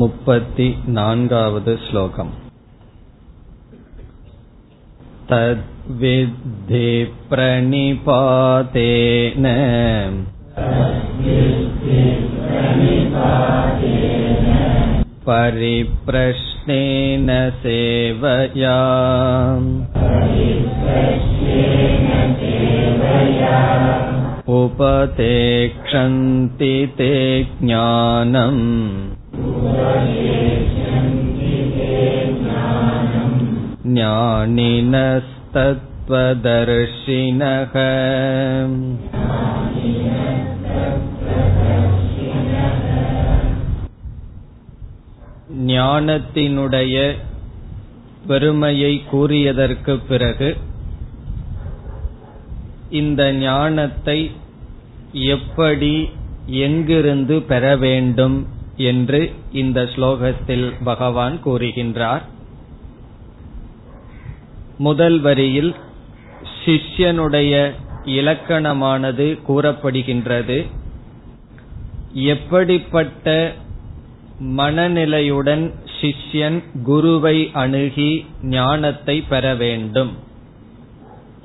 मुपति नान्गावद् श्लोकम् तद्विद्धि प्रणिपातेन परिप्रश्नेन सेवया उपतेक्षन्ति ते ज्ञानम् ज्ञानिनस्तत्त्वदर्शिनः ஞானத்தினுடைய பெருமையை கூறியதற்கு பிறகு இந்த ஞானத்தை எப்படி எங்கிருந்து பெற வேண்டும் என்று இந்த ஸ்லோகத்தில் பகவான் கூறுகின்றார். முதல் வரியில் சிஷ்யனுடைய இலக்கணமானது கூறப்படுகின்றது. எப்படிப்பட்ட மனநிலையுடன் சிஷ்யன் குருவை அணுகி ஞானத்தை பெற வேண்டும்?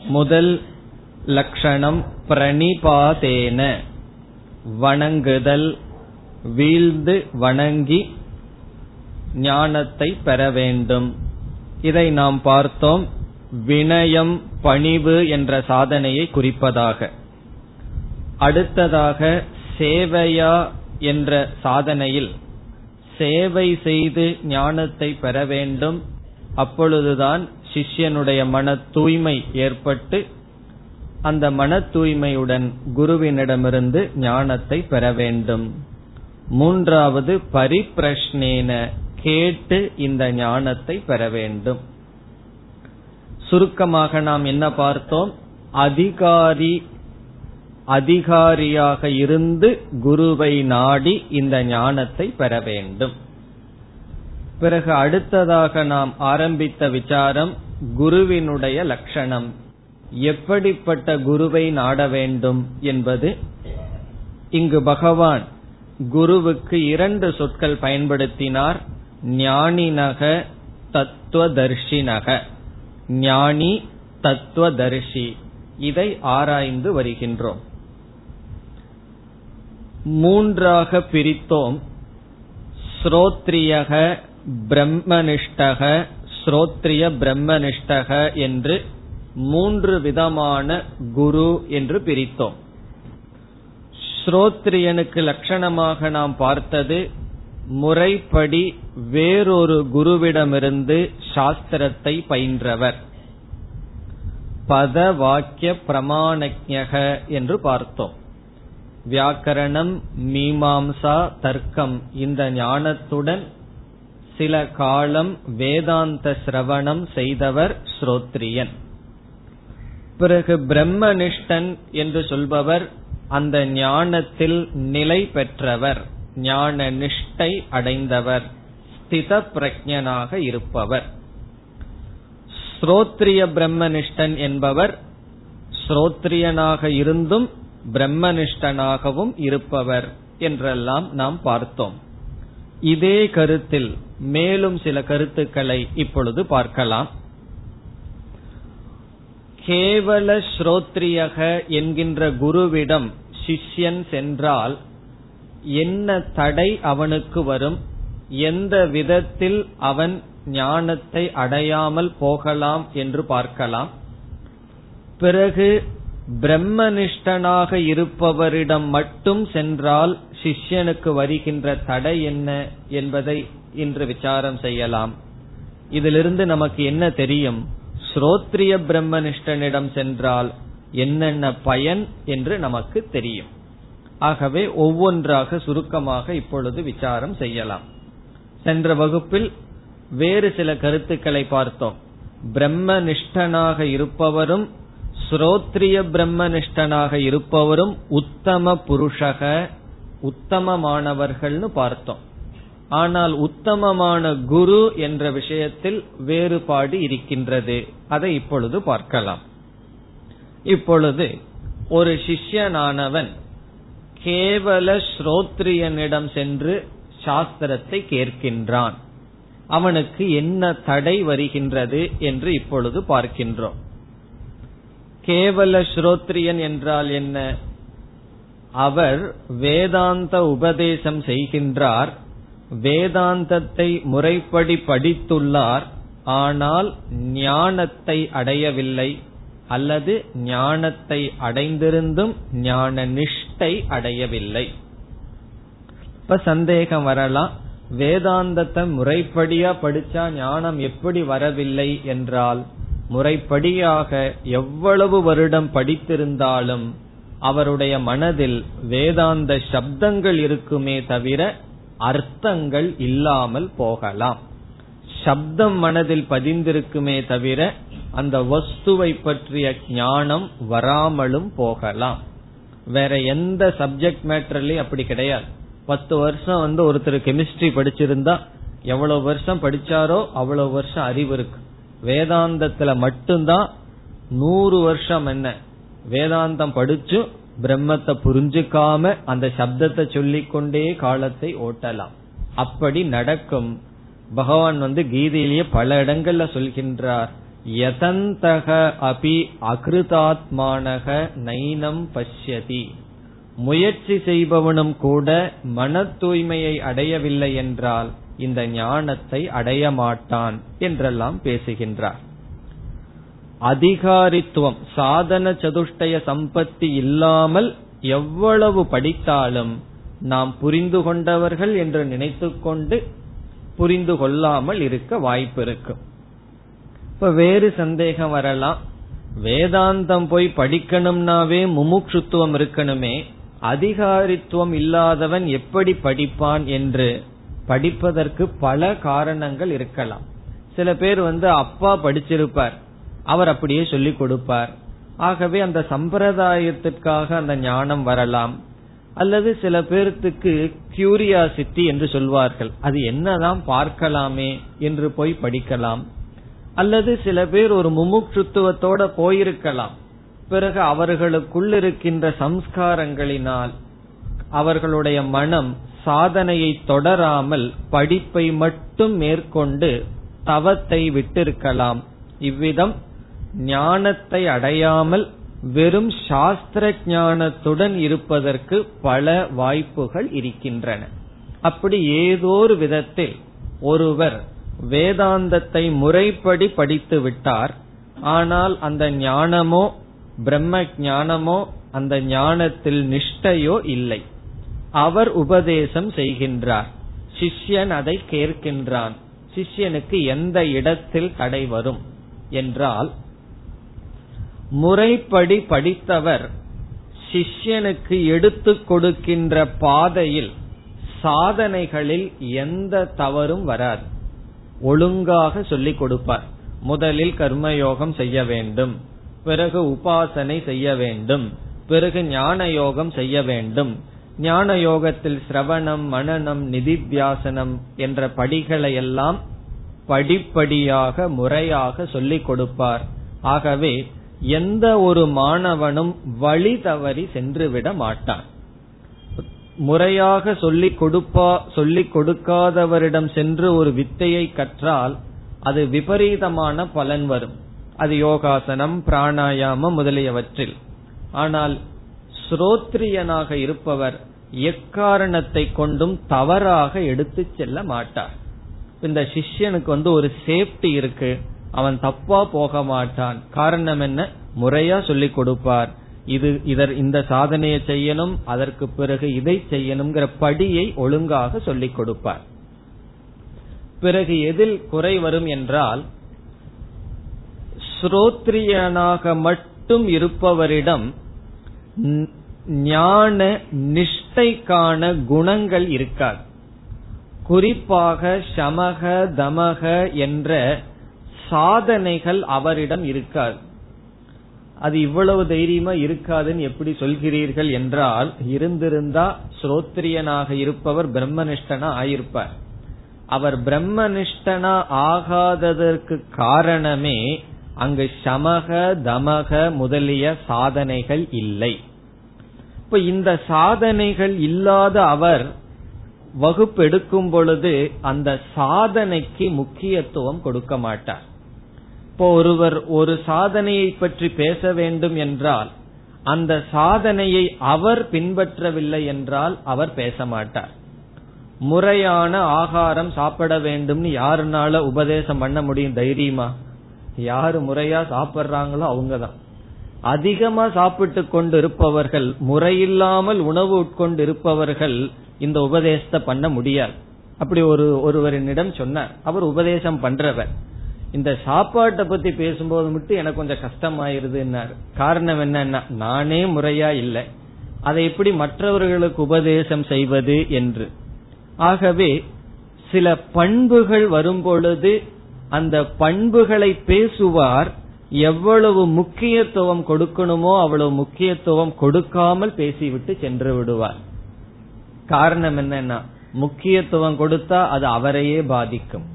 முதல் லட்சணம் பிரணிபாதேன வணங்குதல் வீழ்ந்து வணங்கி ஞானத்தை பெற வேண்டும். இதை நாம் பார்த்தோம். வினயம் பணிவு என்ற சாதனையை குறிப்பதாக. அடுத்ததாக சேவையா என்ற சாதனையில் சேவை செய்து ஞானத்தை பெற வேண்டும். அப்பொழுதுதான் சிஷ்யனுடைய மன தூய்மை ஏற்பட்டு அந்த மன தூய்மையுடன் குருவினிடமிருந்து ஞானத்தை பெற வேண்டும். மூன்றாவது பரிப்பிரஷ்னேன கேட்டு இந்த ஞானத்தை பெற வேண்டும். சுருக்கமாக நாம் என்ன பார்த்தோம்? அதிகாரி அதிகாரியாக இருந்து குருவை நாடி இந்த ஞானத்தை பெற வேண்டும். பிறகு அடுத்ததாக நாம் ஆரம்பித்த விசாரம் குருவினுடைய லட்சணம். எப்படிப்பட்ட குருவை நாட வேண்டும் என்பது? இங்கு பகவான் குருவுக்கு இரண்டு சொற்கள் பயன்படுத்தினார். ஞானினக தத்துவதர்ஷினக. ஞானி தத்துவதர்ஷி. இதை ஆராய்ந்து வருகின்றோம். மூன்றாக பிரித்தோம். ஸ்ரோத்ரியக பிரம்மனிஷ்டக ஸ்ரோத்ரிய பிரம்மனிஷ்டக என்று மூன்று விதமான குரு என்று பிரித்தோம். ஸ்ரோத்ரியனுக்கு லட்சணமாக நாம் பார்த்தது முறைப்படி வேறொரு குருவிடமிருந்து சாஸ்திரத்தை பயின்றவர். பத வாக்கிய பிரமாணஜக என்று பார்த்தோம். வியாக்கரணம் மீமாம்சா தர்க்கம் இந்த ஞானத்துடன் சில காலம் வேதாந்த சிரவணம் செய்தவர் ஸ்ரோத்ரியன். பிறகு பிரம்மனிஷ்டன் என்று சொல்பவர் அந்த ஞானத்தில் நிலை பெற்றவர் ஞான நிஷ்டை அடைந்தவர் ஸ்தித பிரஜனாக இருப்பவர். ஸ்ரோத்ரிய பிரம்மனிஷ்டன் என்பவர் ஸ்ரோத்ரியனாக இருந்தும் பிரம்மனிஷ்டனாகவும் இருப்பவர் என்றெல்லாம் நாம் பார்த்தோம். இதே கருத்தில் மேலும் சில கருத்துக்களை இப்பொழுது பார்க்கலாம். கேவல ஸ்ரோத்ரியக என்கின்ற குருவிடம் சிஷ்யன் சென்றால் என்ன தடை அவனுக்கு வரும்? எந்த விதத்தில் அவன் ஞானத்தை அடையாமல் போகலாம் என்று பார்க்கலாம். பிறகு பிரம்மனிஷ்டனாக இருப்பவரிடம் மட்டும் சென்றால் சிஷ்யனுக்கு வருகின்ற தடை என்ன என்பதை இன்று விசாரம் செய்யலாம். இதிலிருந்து நமக்கு என்ன தெரியும்? ஸ்ரோத்ரிய பிரம்மனிஷ்டனிடம் சென்றால் என்னென்ன பயன் என்று நமக்கு தெரியும். ஆகவே ஒவ்வொன்றாக சுருக்கமாக இப்பொழுது விசாரம் செய்யலாம். சென்ற வகுப்பில் வேறு சில கருத்துக்களை பார்த்தோம். பிரம்மனிஷ்டனாக இருப்பவரும் ஸ்ரோத்ரிய பிரம்மனிஷ்டனாக இருப்பவரும் உத்தம புருஷக உத்தமமானவர்கள்னு பார்த்தோம். ஆனால் உத்தமமான குரு என்ற விஷயத்தில் வேறுபாடு இருக்கின்றது. அதை இப்பொழுது பார்க்கலாம். இப்பொழுது ஒரு சிஷ்யனானவன் கேவல ஸ்ரோத்ரியனிடம் சென்று சாஸ்திரத்தை கேட்கின்றான். அவனுக்கு என்ன தடை வருகின்றது என்று இப்பொழுது பார்க்கின்றோம். கேவல ஸ்ரோத்ரியன் என்றால் என்ன? அவர் வேதாந்த உபதேசம் செய்கின்றார் வேதாந்தத்தை முறைப்படி படித்துள்ளார் ஆனால் ஞானத்தை அடையவில்லை. அல்லது ஞானத்தை அடைந்திருந்தும் ஞான நிஷ்டை அடையவில்லை. இப்ப சந்தேகம் வரலாம் வேதாந்தத்தை முறைப்படியா படிச்சா ஞானம் எப்படி வரவில்லை என்றால் முறைப்படியாக எவ்வளவு வருடம் படித்திருந்தாலும் அவருடைய மனதில் வேதாந்த சப்தங்கள் இருக்குமே தவிர அர்த்தங்கள் இல்லாமல் போகலாம். சப்தம் மனதில் பதிந்திருக்குமே தவிர அந்த வஸ்துவை பற்றிய ஞானம் வராமலும் போகலாம். வேற எந்த சப்ஜெக்ட் மேட்டர்லயும் அப்படி கிடையாது. பத்து வருஷம் வந்து ஒருத்தர் கெமிஸ்ட்ரி படிச்சிருந்தா எவ்வளவு வருஷம் படிச்சாரோ அவ்வளவு வருஷம் அறிவு இருக்கு. வேதாந்தத்துல மட்டும்தான் நூறு வருஷம் என்ன? வேதாந்தம் படிச்சு பிரம்மத்தை புரிஞ்சுக்காம அந்த சப்தத்தை சொல்லிக்கொண்டே காலத்தை ஓட்டலாம். அப்படி நடக்கும். பகவான் வந்து கீதையிலேயே பல இடங்கள்ல சொல்கின்றார். யதந்தக அபி அகிருதாத்மானக நைனம் பஷ்யதி. முயற்சி செய்பவனும் கூட மன தூய்மையை அடையவில்லை என்றால் இந்த ஞானத்தை அடைய மாட்டான் என்றெல்லாம் பேசுகின்றார். அதிகாரித்துவம் சாதன சதுஷ்டய சம்பத்தி இல்லாமல் எவ்வளவு படித்தாலும் நாம் புரிந்து கொண்டவர்கள் என்று நினைத்துக்கொண்டு புரிந்து கொள்ளாமல் இருக்க வாய்ப்பு இருக்கும். இப்ப வேறு சந்தேகம் வரலாம். வேதாந்தம் போய் படிக்கணும்னாவே முமுட்சுத்துவம் இருக்கணுமே. அதிகாரித்துவம் இல்லாதவன் எப்படி படிப்பான் என்று படிப்பதற்கு பல காரணங்கள் இருக்கலாம். சில பேர் வந்து அப்பா படிச்சிருப்பார். அவர் அப்படியே சொல்லிக் கொடுப்பார். ஆகவே அந்த சம்பிரதாயத்திற்காக அந்த ஞானம் வரலாம். அல்லது சில பேர்த்துக்கு கியூரியாசிட்டி என்று சொல்வார்கள். அது என்னதான் பார்க்கலாமே என்று போய் படிக்கலாம். அல்லது சில பேர் ஒரு முமுட்சுத்துவத்தோட போயிருக்கலாம். பிறகு அவர்களுக்குள் இருக்கின்ற சம்ஸ்காரங்களினால் அவர்களுடைய மனம் சாதனையை தொடராமல் படிப்பை மட்டும் மேற்கொண்டு தவத்தை விட்டிருக்கலாம். இவ்விதம் ஞானத்தை அடையாமல் வெறும் சாஸ்திர ஞானத்துடன் இருப்பதற்கு பல வாய்ப்புகள் இருக்கின்றன. அப்படி ஏதோ ஒரு விதத்தில் ஒருவர் வேதாந்தத்தை முறைப்படி படித்து விட்டார். ஆனால் அந்த ஞானமோ பிரம்ம ஞானமோ அந்த ஞானத்தில் நிஷ்டையோ இல்லை. அவர் உபதேசம் செய்கின்றார். சிஷ்யன் அதை கேட்கின்றான். சிஷ்யனுக்கு எந்த இடத்தில் தடை வரும்? என்றால் முறைப்படி படித்தவர் சிஷ்யனுக்கு எடுத்துக் கொடுக்கின்ற பாதையில் சாதனைகளில் எந்த தவறும் வராது. ஒழுங்காக சொல்லிக் கொடுப்பார். முதலில் கர்மயோகம் செய்ய வேண்டும். பிறகு உபாசனை செய்ய வேண்டும். பிறகு ஞான யோகம் செய்ய வேண்டும். ஞான யோகத்தில் சிரவணம் மனநம் நிதித்தியாசனம் என்ற படிகளை எல்லாம் படிப்படியாக முறையாக சொல்லிக் கொடுப்பார். ஆகவே எந்த ஒரு மாணவனும் வழி தவறி சென்றுவிட மாட்டான். முறையாக சொல்லிக் கொடுப்பா சொல்லிக் கொடுக்காதவரிடம் சென்று ஒரு வித்தையை கற்றால் அது விபரீதமான பலன் வரும். அது யோகாசனம் பிராணாயாமம் முதலியவற்றில். ஆனால் ஸ்ரோத்ரியனாக இருப்பவர் எக்காரணத்தை கொண்டும் தவறாக எடுத்து செல்ல மாட்டார். இந்த சிஷ்யனுக்கு வந்து ஒரு சேஃப்டி இருக்கு. அவன் தப்பா போக மாட்டான். காரணம் என்ன? முறையா சொல்லிக் கொடுப்பார். இது இதர் இந்த சாதனையை செய்யணும் அதற்கு பிறகு இதை செய்யணுங்கிற படியை ஒழுங்காக சொல்லிக் கொடுப்பார். பிறகு எதில் குறை வரும் என்றால் ஸ்ரோத்ரியனாக மட்டும் இருப்பவரிடம் ஞான நிஷ்டைக்கான குணங்கள் இருக்காது. குறிப்பாக சமக தமக என்ற சாதனைகள் அவரிடம் இருக்காது. அது இவ்வளவு தைரியமா இருக்காதுன்னு எப்படி சொல்கிறீர்கள் என்றால் இருந்திருந்தா ஸ்ரோத்ரியனாக இருப்பவர் பிரம்மனிஷ்டனா ஆயிருப்பார். அவர் பிரம்மனிஷ்டனா ஆகாததற்கு காரணமே அங்கு சமக தமக முதலிய சாதனைகள் இல்லை. இப்ப இந்த சாதனைகள் இல்லாத அவர் வகுப்பு எடுக்கும் பொழுது அந்த சாதனைக்கு முக்கியத்துவம் கொடுக்க மாட்டார். இப்போ ஒருவர் ஒரு சாதனையை பற்றி பேச வேண்டும் என்றால் அந்த சாதனையை அவர் பின்பற்றவில்லை என்றால் அவர் பேச மாட்டார். முறையான ஆகாரம் சாப்பிட வேண்டும்னு யாருனால உபதேசம் பண்ண முடியும் தைரியமா? யாரு முறையா சாப்பிட்றாங்களோ அவங்கதான். அதிகமா சாப்பிட்டு கொண்டு இருப்பவர்கள் முறையில்லாமல் உணவு உட்கொண்டு இருப்பவர்கள் இந்த உபதேசத்தை பண்ண முடியாது. அப்படி ஒரு ஒருவரினிடம் சொன்னார் அவர் உபதேசம் பண்றவர். இந்த சாப்பாட்டை பத்தி பேசும்போது மட்டும் எனக்கு கொஞ்சம் கஷ்டமாயிருதுன்னாரு. காரணம் என்னன்னா நானே முறையா இல்லை. அதை எப்படி மற்றவர்களுக்கு உபதேசம் செய்வது என்று. ஆகவே சில பண்புகள் வரும்பொழுது அந்த பண்புகளை பேசுவார் எவ்வளவு முக்கியத்துவம் கொடுக்கணுமோ அவ்வளவு முக்கியத்துவம் கொடுக்காமல் பேசிவிட்டு சென்று விடுவார். காரணம் என்னன்னா முக்கியத்துவம் கொடுத்தா அது அவரையே பாதிக்கும்.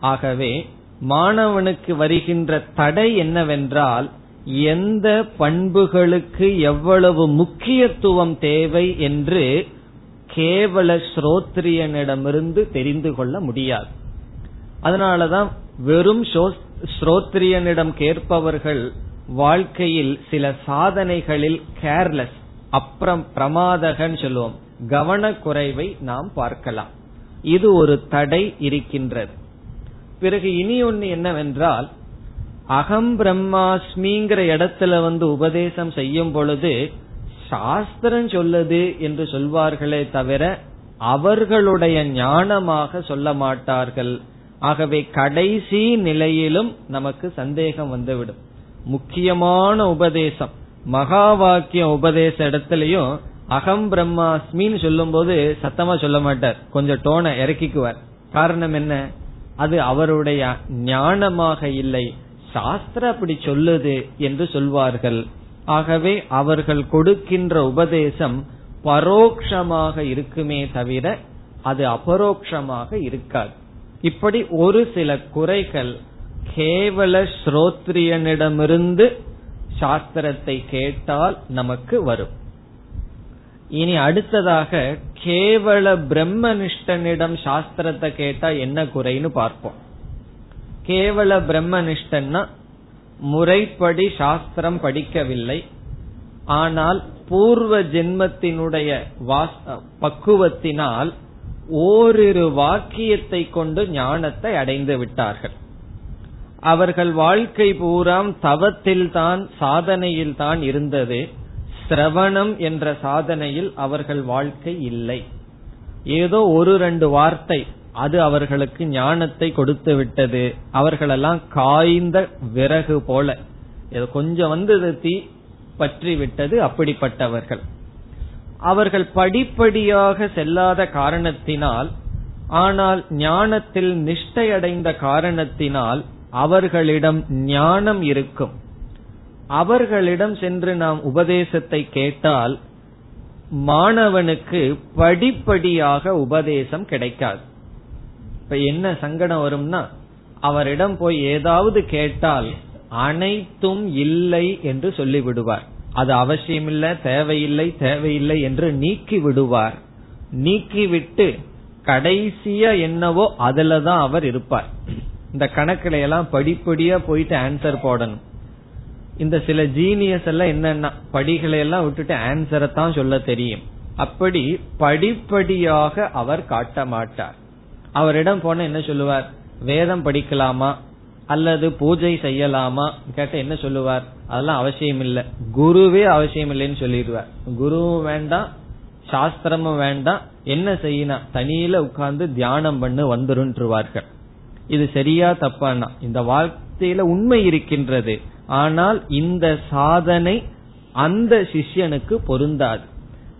ஆகவே மாணவனுக்கு வருகின்ற தடை என்னவென்றால் எந்த பண்புகளுக்கு எவ்வளவு முக்கியத்துவம் தேவை என்று கேவல ஸ்ரோத்ரியனிடமிருந்து தெரிந்து கொள்ள முடியாது. அதனாலதான் வெறும் ஸ்ரோத்ரியனிடம் கேட்பவர்கள் வாழ்க்கையில் சில சாதனைகளில் கேர்லெஸ் அப்புறம் பிரமாதகன் சொல்லுவோம். கவனக்குறைவை நாம் பார்க்கலாம். இது ஒரு தடை இருக்கின்றது. பிறகு இனி ஒன்னு என்னவென்றால் அகம் பிரம்மாஸ்மிங்கிற இடத்துல வந்து உபதேசம் செய்யும் பொழுது சாஸ்திரம் சொல்லுது என்று சொல்வார்களே தவிர அவர்களுடைய ஞானமாக சொல்ல மாட்டார்கள். ஆகவே கடைசி நிலையிலும் நமக்கு சந்தேகம் வந்துவிடும். முக்கியமான உபதேசம் மகா வாக்கிய உபதேச இடத்துலயும் அகம் பிரம்மாஸ்மின்னு சொல்லும் போது சத்தமா சொல்ல மாட்டார். கொஞ்சம் டோனை இறக்கிக்குவார். காரணம் என்ன? அது அவருடைய ஞானமாக இல்லை. சாஸ்திரம் அப்படி சொல்லுது என்று சொல்வார்கள். ஆகவே அவர்கள் கொடுக்கின்ற உபதேசம் பரோக்ஷமாக இருக்குமே தவிர அது அபரோக்ஷமாக இருக்காது. இப்படி ஒரு சில குறைகள் கேவல ஸ்ரோத்ரியனிடமிருந்து சாஸ்திரத்தை கேட்டால் நமக்கு வரும். இனி அடுத்ததாக கேவல பிரம்மனிஷ்டனிடம் சாஸ்திரத்தை கேட்டா என்ன குறைன்னு பார்ப்போம். கேவல பிரம்மனிஷ்டன்னா முறைப்படி சாஸ்திரம் படிக்கவில்லை. ஆனால் பூர்வ ஜென்மத்தினுடைய பக்குவத்தினால் ஓரிரு வாக்கியத்தை கொண்டு ஞானத்தை அடைந்து விட்டார்கள். அவர்கள் வாழ்க்கை பூராம் தவத்தில் தான் சாதனையில் தான் இருந்தது. சிரவணம் என்ற சாதனையில் அவர்கள் வாழ்க்கை இல்லை. ஏதோ ஒரு ரெண்டு வார்த்தை அது அவர்களுக்கு ஞானத்தை கொடுத்து விட்டது. அவர்களெல்லாம் காய்ந்த விறகு போல. கொஞ்சம் வந்து தீ பற்றி விட்டது அப்படிப்பட்டவர்கள். அவர்கள் படிப்படியாக செல்லாத காரணத்தினால் ஆனால் ஞானத்தில் நிஷ்டையடைந்த காரணத்தினால் அவர்களிடம் ஞானம் இருக்கும். அவர்களிடம் சென்று நாம் உபதேசத்தை கேட்டால் மாணவனுக்கு படிப்படியாக உபதேசம் கிடைக்காது. இப்ப என்ன சங்கடம் வரும்னா அவரிடம் போய் ஏதாவது கேட்டால் அனைத்தும் இல்லை என்று சொல்லிவிடுவார். அது அவசியமில்லை தேவையில்லை தேவையில்லை என்று நீக்கி விடுவார் நீக்கிவிட்டு கடைசியா என்னவோ அதுலதான் அவர் இருப்பார். இந்த கணக்குல எல்லாம் படிப்படியா போயிட்டு ஆன்சர் போடணும். இந்த சில ஜீனியஸ் எல்லாம் என்னன்னா படிகளை எல்லாம் விட்டுட்டு ஆன்சரை தான் சொல்ல தெரியும். அப்படி படிப்படியாக அவர் காட்ட மாட்டார். அவரிடம் போன என்ன சொல்லுவார்? வேதம் படிக்கலாமா? அல்லது பூஜை செய்யலாமா? கேட்ட என்ன சொல்லுவார்? அதெல்லாம் அவசியம் இல்ல. குருவே அவசியம் இல்லைன்னு சொல்லிடுவார். குருவும் வேண்டாம் சாஸ்திரமும் வேண்டாம். என்ன செய்யணும் தனியில உட்கார்ந்து தியானம் பண்ணு வந்துருன்றுவார்கள். இது சரியா தப்பானா? இந்த வார்த்தையில உண்மை இருக்கின்றது. ஆனால் இந்த சாதனை அந்த சிஷ்யனுக்கு பொருந்தாது.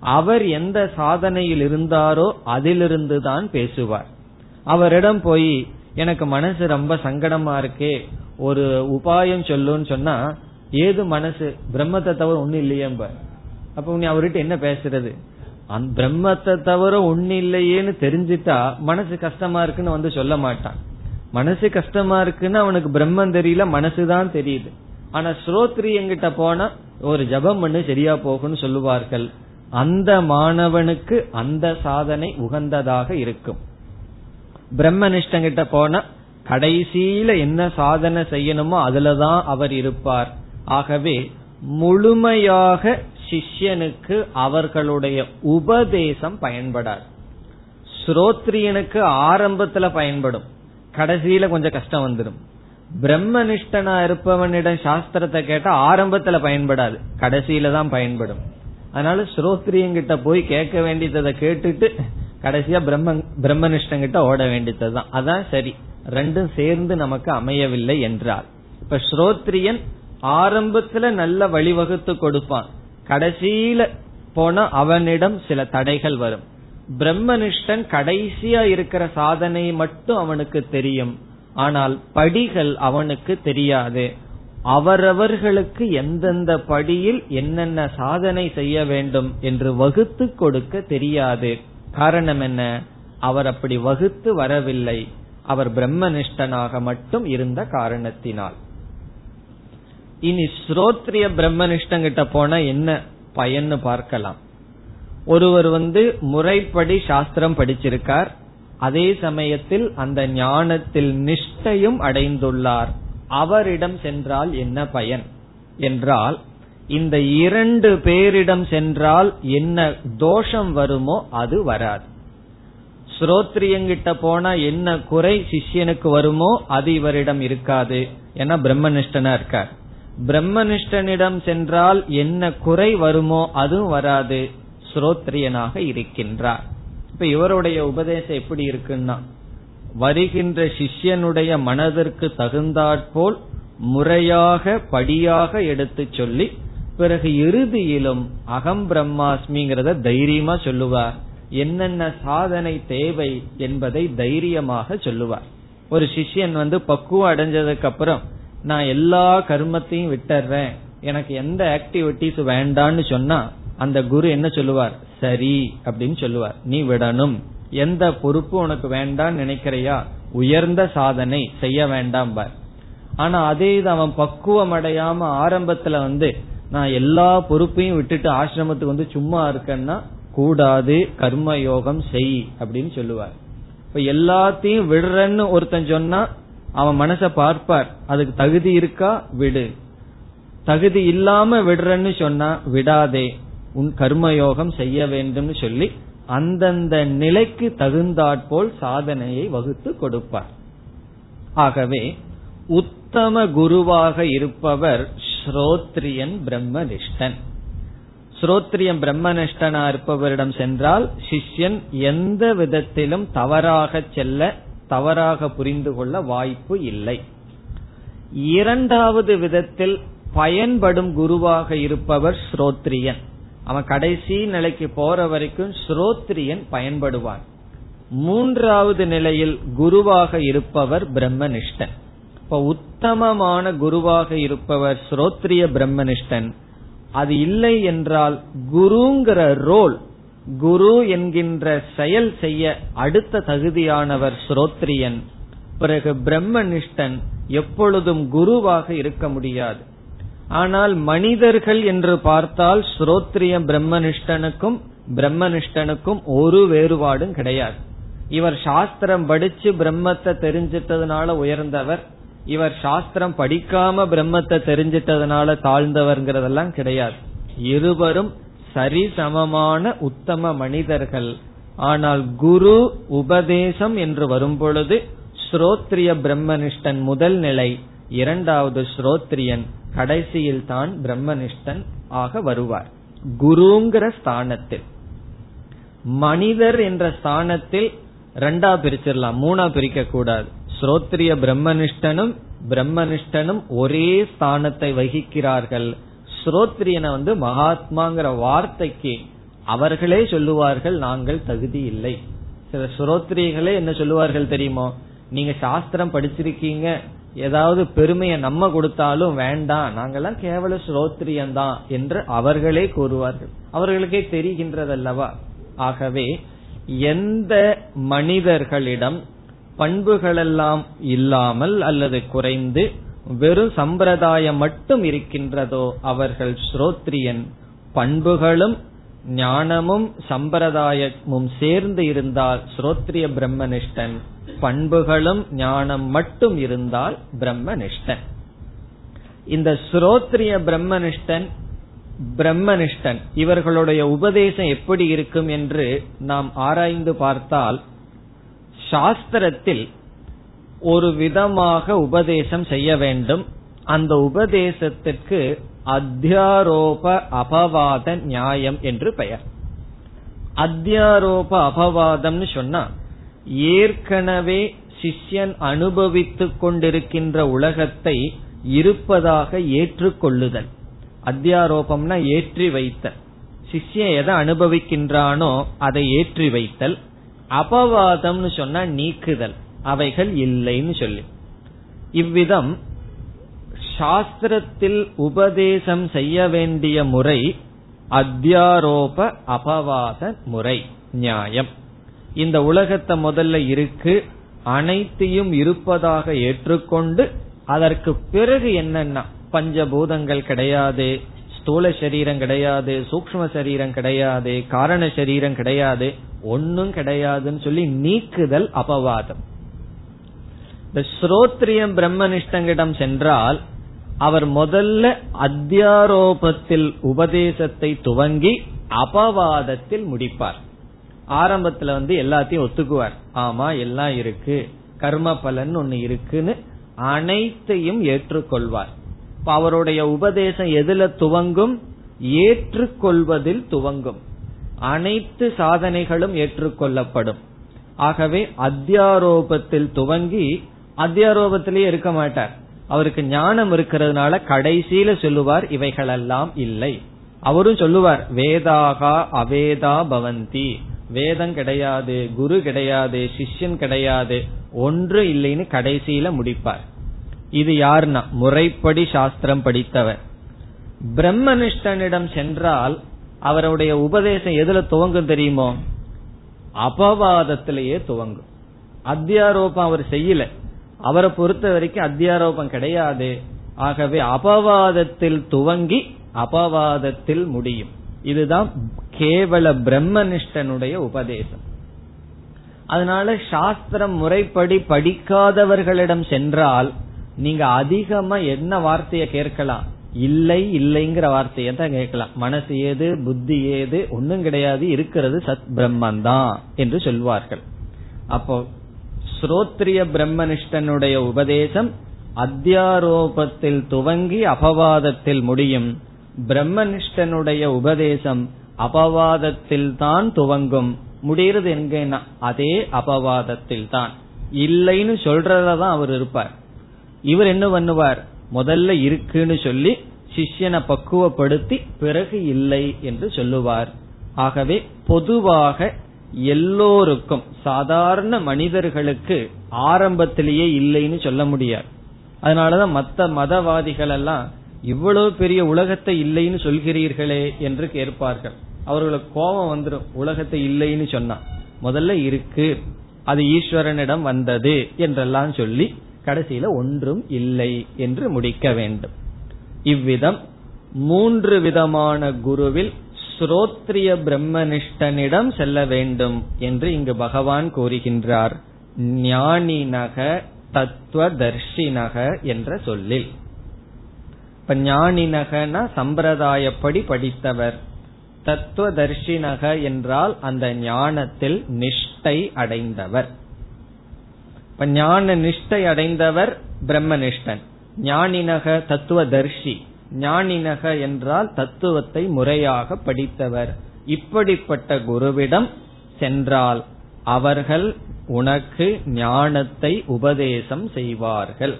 அவர் எந்த சாதனையில் இருந்தாரோ அதிலிருந்து தான் பேசுவார். அவரிடம் போய் எனக்கு மனசு ரொம்ப சங்கடமா இருக்கே ஒரு உபாயம் சொல்லுன்னு சொன்னா ஏது மனசு? பிரம்மத்தை தவிர ஒண்ணு இல்லையேம்ப. அப்ப நீ அவர்கிட்ட என்ன பேசுறது? அந்த பிரம்மத்தை தவிர ஒண்ணு இல்லையேன்னு தெரிஞ்சிட்டா மனசு கஷ்டமா இருக்குன்னு வந்து சொல்ல மாட்டான். மனசு கஷ்டமா இருக்குன்னு அவனுக்கு பிரம்மம் தெரியல மனசுதான் தெரியுது. ஆனா ஸ்ரோத்ரி எங்கிட்ட போனா ஒரு ஜபம் பண்ணு சரியா போகும்னு சொல்லுவார்கள். அந்த மாணவனுக்கு அந்த சாதனை உகந்ததாக இருக்கும். பிரம்மனிஷ்டங்கிட்ட போனா கடைசியில என்ன சாதனை செய்யணுமோ அதுலதான் அவர் இருப்பார். ஆகவே முழுமையாக சிஷ்யனுக்கு அவர்களுடைய உபதேசம் பயன்படாது. ஸ்ரோத்ரியனுக்கு ஆரம்பத்துல பயன்படும். கடைசியில கொஞ்சம் கஷ்டம் வந்துடும். பிரம்மனிஷ்டனா இருப்பவனிடம் சாஸ்திரத்தை கேட்டா ஆரம்பத்துல பயன்படாது. கடைசியில தான் பயன்படும். அதனால ஸ்ரோத்ரியங்கிட்ட போய் கேட்க வேண்டியதை கேட்டுட்டு கடைசியா பிரம்ம பிரம்மனிஷ்டங்கிட்ட ஓட வேண்டியதுதான் அதான் சரி. ரெண்டும் சேர்ந்து நமக்கு அமையவில்லை என்றால். இப்ப ஸ்ரோத்ரியன் ஆரம்பத்துல நல்ல வழிவகுத்து கொடுப்பான். கடைசியில போனா அவனிடம் சில தடைகள் வரும். பிரம்மனிஷ்டன் கடைசியா இருக்கிற சாதனை மட்டும் அவனுக்கு தெரியும். ஆனால் படிகள் அவனுக்கு தெரியாது. அவரவர்களுக்கு எந்தெந்த படியில் என்னென்ன சாதனை செய்ய வேண்டும் என்று வகுத்து கொடுக்க தெரியாது. காரணம் என்ன? அவர் அப்படி வகுத்து வரவில்லை. அவர் பிரம்மனிஷ்டனாக மட்டும் இருந்த காரணத்தினால். இனி ஸ்ரோத்ரிய பிரம்மனிஷ்டங்கிட்ட போனா என்ன பயன்னு பார்க்கலாம். ஒருவர் வந்து முறைப்படி சாஸ்திரம் படிச்சிருக்கார். அதே சமயத்தில் அந்த ஞானத்தில் நிஷ்டையும் அடைந்துள்ளார். அவரிடம் சென்றால் என்ன பயன்? என்றால் இந்த இரண்டு பேரிடம் சென்றால் என்ன தோஷம் வருமோ அது வராது. ஸ்ரோத்ரியங்கிட்ட போனா என்ன குறை சிஷ்யனுக்கு வருமோ அது இவரிடம் இருக்காது. ஏன்னா பிரம்மனிஷ்டனா இருக்கார். பிரம்மனிஷ்டனிடம் சென்றால் என்ன குறை வருமோ அதுவும் வராது. ஸ்ரோத்ரியனாக இருக்கின்றார். இப்ப இவருடைய உபதேசம் எப்படி இருக்குன்னா வருகின்ற சிஷ்யனுடைய மனதிற்கு தகுந்தாற்போல் முறையாக படியாக எடுத்து சொல்லி பிறகு இறுதியிலும் அகம் பிரம்மாஸ்மிங்கிறத தைரியமா சொல்லுவார். என்னென்ன சாதனை தேவை என்பதை தைரியமாக சொல்லுவார். ஒரு சிஷ்யன் வந்து பக்குவம் அடைஞ்சதுக்கு அப்புறம் நான் எல்லா கர்மத்தையும் விட்டுறேன். எனக்கு எந்த ஆக்டிவிட்டிஸ் வேண்டான்னு சொன்னா அந்த குரு என்ன சொல்லுவார்? சரி அப்படின்னு சொல்லுவார். நீ விடணும். எந்த பொறுப்பு உனக்கு வேண்டாம் நினைக்கிறையா? உயர்ந்த சாதனை செய்ய வேண்டாம் பார் ஆனா அதே இது அவன் பக்குவம் அடையாம ஆரம்பத்துல வந்து நான் எல்லா பொறுப்பையும் விட்டுட்டு ஆசிரமத்துக்கு வந்து சும்மா இருக்கேன்னா கூடாது கர்ம யோகம் செய் அப்படின்னு சொல்லுவார். இப்ப எல்லாத்தையும் விடுறன்னு ஒருத்தன் சொன்னா அவன் மனச பார்ப்பார். அதுக்கு தகுதி இருக்கா? விடு. தகுதி இல்லாம விடுறன்னு சொன்னா விடாதே. உன் கர்மயோகம் செய்ய வேண்டும் சொல்லி அந்தந்த நிலைக்கு தகுந்தாற்போல் சாதனையை வகுத்து கொடுப்பார். ஆகவே உத்தம குருவாக இருப்பவர் ஸ்ரோத்ரியன் பிரம்மனிஷ்டன். ஸ்ரோத்ரியம் பிரம்மனிஷ்டனா இருப்பவரிடம் சென்றால் சிஷ்யன் எந்த விதத்திலும் தவறாக செல்ல தவறாக புரிந்து கொள்ள வாய்ப்பு இல்லை. இரண்டாவது விதத்தில் பயன்படும் குருவாக இருப்பவர் ஸ்ரோத்ரியன். அவன் கடைசி நிலைக்கு போற வரைக்கும் ஸ்ரோத்ரியன் பயன்படுவான். மூன்றாவது நிலையில் குருவாக இருப்பவர் பிரம்மனிஷ்டன். இப்ப உத்தமமான குருவாக இருப்பவர் ஸ்ரோத்ரிய பிரம்மனிஷ்டன். அது இல்லை என்றால் குருங்கிற ரோல் குரு என்கின்ற செயல் செய்ய அடுத்த தகுதியானவர் ஸ்ரோத்ரியன். பிறகு பிரம்மனிஷ்டன் எப்பொழுதும் குருவாக இருக்க முடியாது. ஆனால் மனிதர்கள் என்று பார்த்தால் ஸ்ரோத்ரிய பிரம்மனிஷ்டனுக்கும் பிரம்மனிஷ்டனுக்கும் ஒரு வேறுபாடும் கிடையாது. இவர் சாஸ்திரம் படிச்சு பிரம்மத்தை தெரிஞ்சிட்டதுனால உயர்ந்தவர் இவர் சாஸ்திரம் படிக்காம பிரம்மத்தை தெரிஞ்சிட்டதுனால தாழ்ந்தவர்ங்கிறதெல்லாம் கிடையாது. இருவரும் சரிசமமான உத்தம மனிதர்கள். ஆனால் குரு உபதேசம் என்று வரும்பொழுது ஸ்ரோத்ரிய பிரம்மனிஷ்டன் முதல் நிலை இரண்டாவது ஸ்ரோத்ரியன் கடைசியில் தான் பிரம்மனிஷ்டன் ஆக வருவார். குருங்கிற ஸ்தானத்தில். மனிதர் என்ற ஸ்தானத்தில் ரெண்டா பிரிச்சிடலாம். மூணா பிரிக்க கூடாது ஸ்ரோத்ரிய பிரம்மனிஷ்டனும் பிரம்மனிஷ்டனும் ஒரே ஸ்தானத்தை வகிக்கிறார்கள். ஸ்ரோத்ரியனை வந்து மகாத்மாங்கிற வார்த்தைக்கு அவர்களே சொல்லுவார்கள் நாங்கள் தகுதி இல்லை. சில ஸ்ரோத்ரியர்களே என்ன சொல்லுவார்கள் தெரியுமோ? நீங்க சாஸ்திரம் படிச்சிருக்கீங்க ஏதாவது பெருமையை நம்ம கொடுத்தாலும் வேண்டாம். நாங்கெல்லாம் கேவல ஸ்ரோத்ரியந்தான் என்று அவர்களே கூறுவார்கள். அவர்களுக்கே தெரிகின்றதல்லவா? ஆகவே எந்த மனிதர்களிடம் பண்புகளெல்லாம் இல்லாமல் அல்லது குறைந்து வெறும் சம்பிரதாயம் மட்டும் இருக்கின்றதோ அவர்கள் ஸ்ரோத்ரியன் பண்புகளும் ஞானமும் சம்பிரதாயமும் சேர்ந்து இருந்தால் ஸ்ரோத்ரிய பிரம்மனிஷ்டன். பண்புகளும் ஞானம் மட்டும் இருந்தால் பிரம்மனிஷ்டன். இந்த ஸ்ரோத்ரிய பிரம்மனிஷ்டன் பிரம்மனிஷ்டன் இவர்களுடைய உபதேசம் எப்படி இருக்கும் என்று நாம் ஆராய்ந்து பார்த்தால் சாஸ்திரத்தில் ஒரு விதமாக உபதேசம் செய்ய வேண்டும். அந்த உபதேசத்திற்கு அத்தியாரோப அபவாத நியாயம் என்று பெயர். அத்தியாரோப அபவாதம்னு சொன்னா ஏற்கனவே சிஷ்யன் அனுபவித்துக் கொண்டிருக்கின்ற உலகத்தை இருப்பதாக ஏற்றுக்கொள்ளுதல். அத்தியாரோபம்னா ஏற்றி வைத்தல். சிஷ்யன் எதை அனுபவிக்கின்றானோ அதை ஏற்றி வைத்தல். அபவாதம்னு சொன்னா நீக்குதல். அவைகள் இல்லைன்னு சொல்லி. இவ்விதம் சாஸ்திரத்தில் உபதேசம் செய்ய வேண்டிய முறை அத்தியாரோப அபவாத முறை நியாயம். இந்த உலகத்தை முதல்ல இருக்கு அனைத்தையும் இருப்பதாக ஏற்றுக்கொண்டு அதற்கு பிறகு என்னன்னா பஞ்சபூதங்கள் கிடையாது ஸ்தூல சரீரம் கிடையாது சூக்ம சரீரம் கிடையாது காரண சரீரம் கிடையாது ஒன்னும் கிடையாதுன்னு சொல்லி நீக்குதல் அபவாதம். இந்த ஸ்ரோத்ரியம் பிரம்மனிஷ்டங்கிடம் சென்றால் அவர் முதல்ல அத்தியாரோபத்தில் உபதேசத்தை துவங்கி அபவாதத்தில் முடிப்பார். ஆரம்பத்துல வந்து எல்லாத்தையும் ஒத்துக்குவார். ஆமா எல்லாம் இருக்கு. கர்ம பலன் ஒன்னு இருக்குன்னு அனைத்தையும் ஏற்றுக்கொள்வார். அவருடைய உபதேசம் எதுல துவங்கும்? ஏற்றுக்கொள்வதில் துவங்கும். அனைத்து சாதனைகளும் ஏற்றுக்கொள்ளப்படும். ஆகவே அத்தியாரோபத்தில் துவங்கி அத்தியாரோபத்திலேயே இருக்க மாட்டார். அவருக்கு ஞானம் இருக்கிறதுனால கடைசியில சொல்லுவார் இவைகளெல்லாம் இல்லை. அவரும் சொல்லுவார் வேதாகா அவேதா பவந்தி. வேதம் கிடையாது குரு கிடையாது சிஷ்யன் கிடையாது ஒன்று இல்லைன்னு கடைசியில முடிப்பார். இது யாருன்னா முறைப்படி சாஸ்திரம் படித்தவர். பிரம்மனிஷ்டனிடம் சென்றால் அவருடைய உபதேசம் எதுல துவங்கும் தெரியுமோ? அபவாதத்திலேயே துவங்கும். அத்தியாரோபம் அவர் செய்யல. அவரை பொறுத்த வரைக்கும் அத்தியாரோபம் கிடையாது. ஆகவே அபவாதத்தில் துவங்கி அபவாதத்தில் முடியும். இதுதான் கேவல பிரம்மனிஷ்டனுடைய உபதேசம். அதனால சாஸ்திரம் முறைப்படி படிக்காதவர்களிடம் சென்றால் நீங்க அதிகமா என்ன வார்த்தையை கேட்கலாம்? இல்லை இல்லைங்கிற வார்த்தையை தான் கேட்கலாம். மனசு ஏது புத்தி ஏது ஒன்னும் கிடையாது. இருக்கிறது சத் பிரம்மன் தான் என்று சொல்வார்கள். அப்போ ஸ்ரோத்ரிய பிரம்மனிஷ்டனுடைய உபதேசம் அத்தியாரோபத்தில் துவங்கி அபவாதத்தில் முடியும். பிரம்மனிஷ்டனுடைய உபதேசம் அபவாதத்தில் தான் துவங்கும். முடிகிறது எங்கன்னா அதே அபவாதத்தில் தான். இல்லைன்னு சொல்றதான் அவர் இருப்பார். இவர் என்ன பண்ணுவார்? முதல்ல இருக்குன்னு சொல்லி சிஷ்யனை பக்குவப்படுத்தி பிறகு இல்லை என்று சொல்லுவார். ஆகவே பொதுவாக எல்லோருக்கும் சாதாரண மனிதர்களுக்கு ஆரம்பத்திலேயே இல்லைன்னு சொல்ல முடியாது. அதனாலதான் மத்த மதவாதிகள் எல்லாம் இவ்வளவு பெரிய உலகத்தை இல்லைன்னு சொல்கிறீர்களே என்று கேட்பார்கள். அவர்களுக்கு கோபம் வந்துடும் உலகத்தை இல்லைன்னு சொன்னா முதல்ல இருக்கு. அது ஈஸ்வரனிடம் வந்தது என்றெல்லாம் சொல்லி கடைசியில ஒன்றும் இல்லை என்று முடிக்க வேண்டும். இவ்விதம் மூன்று விதமான குருவில் ஸ்ரோத்ரிய பிரம்மனிஷ்டனிடம் செல்ல வேண்டும் என்று இங்கு பகவான் கூறுகின்றார். ஞானினக தத்துவதர்ஷினக என்ற சொல்லில். இப்ப ஞானினகனா சம்பிரதாயப்படி படித்தவர். தத்துவதர்ஷினக என்றால் அந்த ஞானத்தில் நிஷ்டை அடைந்தவர். இப்ப ஞான நிஷ்டை அடைந்தவர் பிரம்மனிஷ்டன். ஞானினக தத்துவதர்ஷி. ஞானினக என்றால் தத்துவத்தை முறையாக படித்தவர். இப்படிப்பட்ட குருவிடம் சென்றால் அவர்கள் உனக்கு ஞானத்தை உபதேசம் செய்வார்கள்.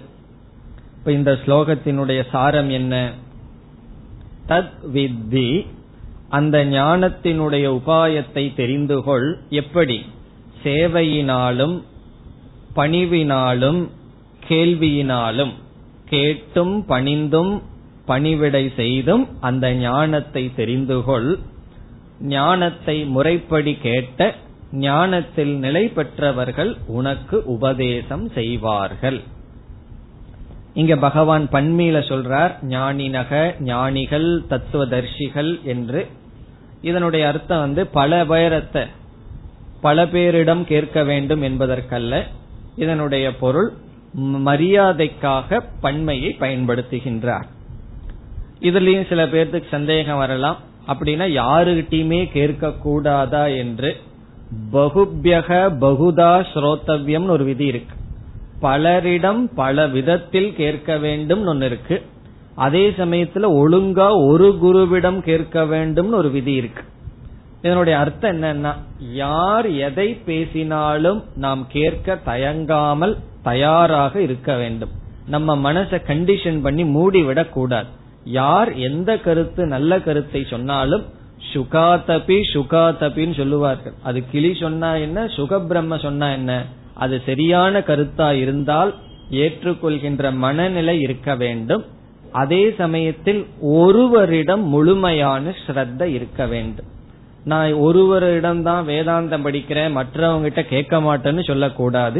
இப்ப இந்த ஸ்லோகத்தினுடைய சாரம் என்ன? தத் வித்தி அந்த ஞானத்தினுடைய உபாயத்தை தெரிந்து கொள் எப்படி? சேவையினாலும் பணிவினாலும் கேள்வியினாலும் கேட்டும் பணிந்தும் பணிவிடை செய்தும் அந்த ஞானத்தை தெரிந்து கொள் ஞானத்தை முறைப்படி கேட்ட ஞானத்தில் நிலை பெற்றவர்கள் உனக்கு உபதேசம் செய்வார்கள். இங்க பகவான் பன்மையில சொல்றார் ஞானினக ஞானிகள் தத்துவதர்ஷிகள் என்று. இதனுடைய அர்த்தம் வந்து பல பேரத்தை பல பேரிடம் கேட்க வேண்டும் என்பதற்கல்ல. இதனுடைய பொருள் மரியாதைக்காக பன்மையை பயன்படுத்துகின்றார். இதுலயும் சில பேர்த்துக்கு சந்தேகம் வரலாம். அப்படின்னா யாருகிட்டயுமே கேட்க கூடாதா என்று பகுபியக பகுதா ஸ்ரோத்தவ்யம் ஒரு விதி இருக்கு. பலரிடம் பல விதத்தில் கேட்க வேண்டும் ஒன்னு இருக்கு. அதே சமயத்துல ஒழுங்கா ஒரு குருவிடம் கேட்க வேண்டும் ஒரு விதி இருக்கு. இதனுடைய அர்த்தம் என்னன்னா யார் எதை பேசினாலும் நாம் கேட்க தயங்காமல் தயாராக இருக்க வேண்டும். நம்ம மனசை கண்டிஷன் பண்ணி மூடிவிடக் கூடாது யார் எந்த கருத்து நல்ல கருத்தை சொன்னாலும் சுகாதபி சுகாதபின்னு சொல்லுவார்கள். அது கிளி சொன்னா என்ன சுகபிரம்ம சொன்னா என்ன? அது சரியான கருத்தா இருந்தால் ஏற்றுக்கொள்கின்ற மனநிலை இருக்க வேண்டும். அதே சமயத்தில் ஒருவரிடம் முழுமையான ஸ்ரத்த இருக்க வேண்டும். நான் ஒருவரிடம் தான் வேதாந்தம் படிக்கிறேன் மற்றவங்கிட்ட கேட்க மாட்டேன்னு சொல்லக்கூடாது.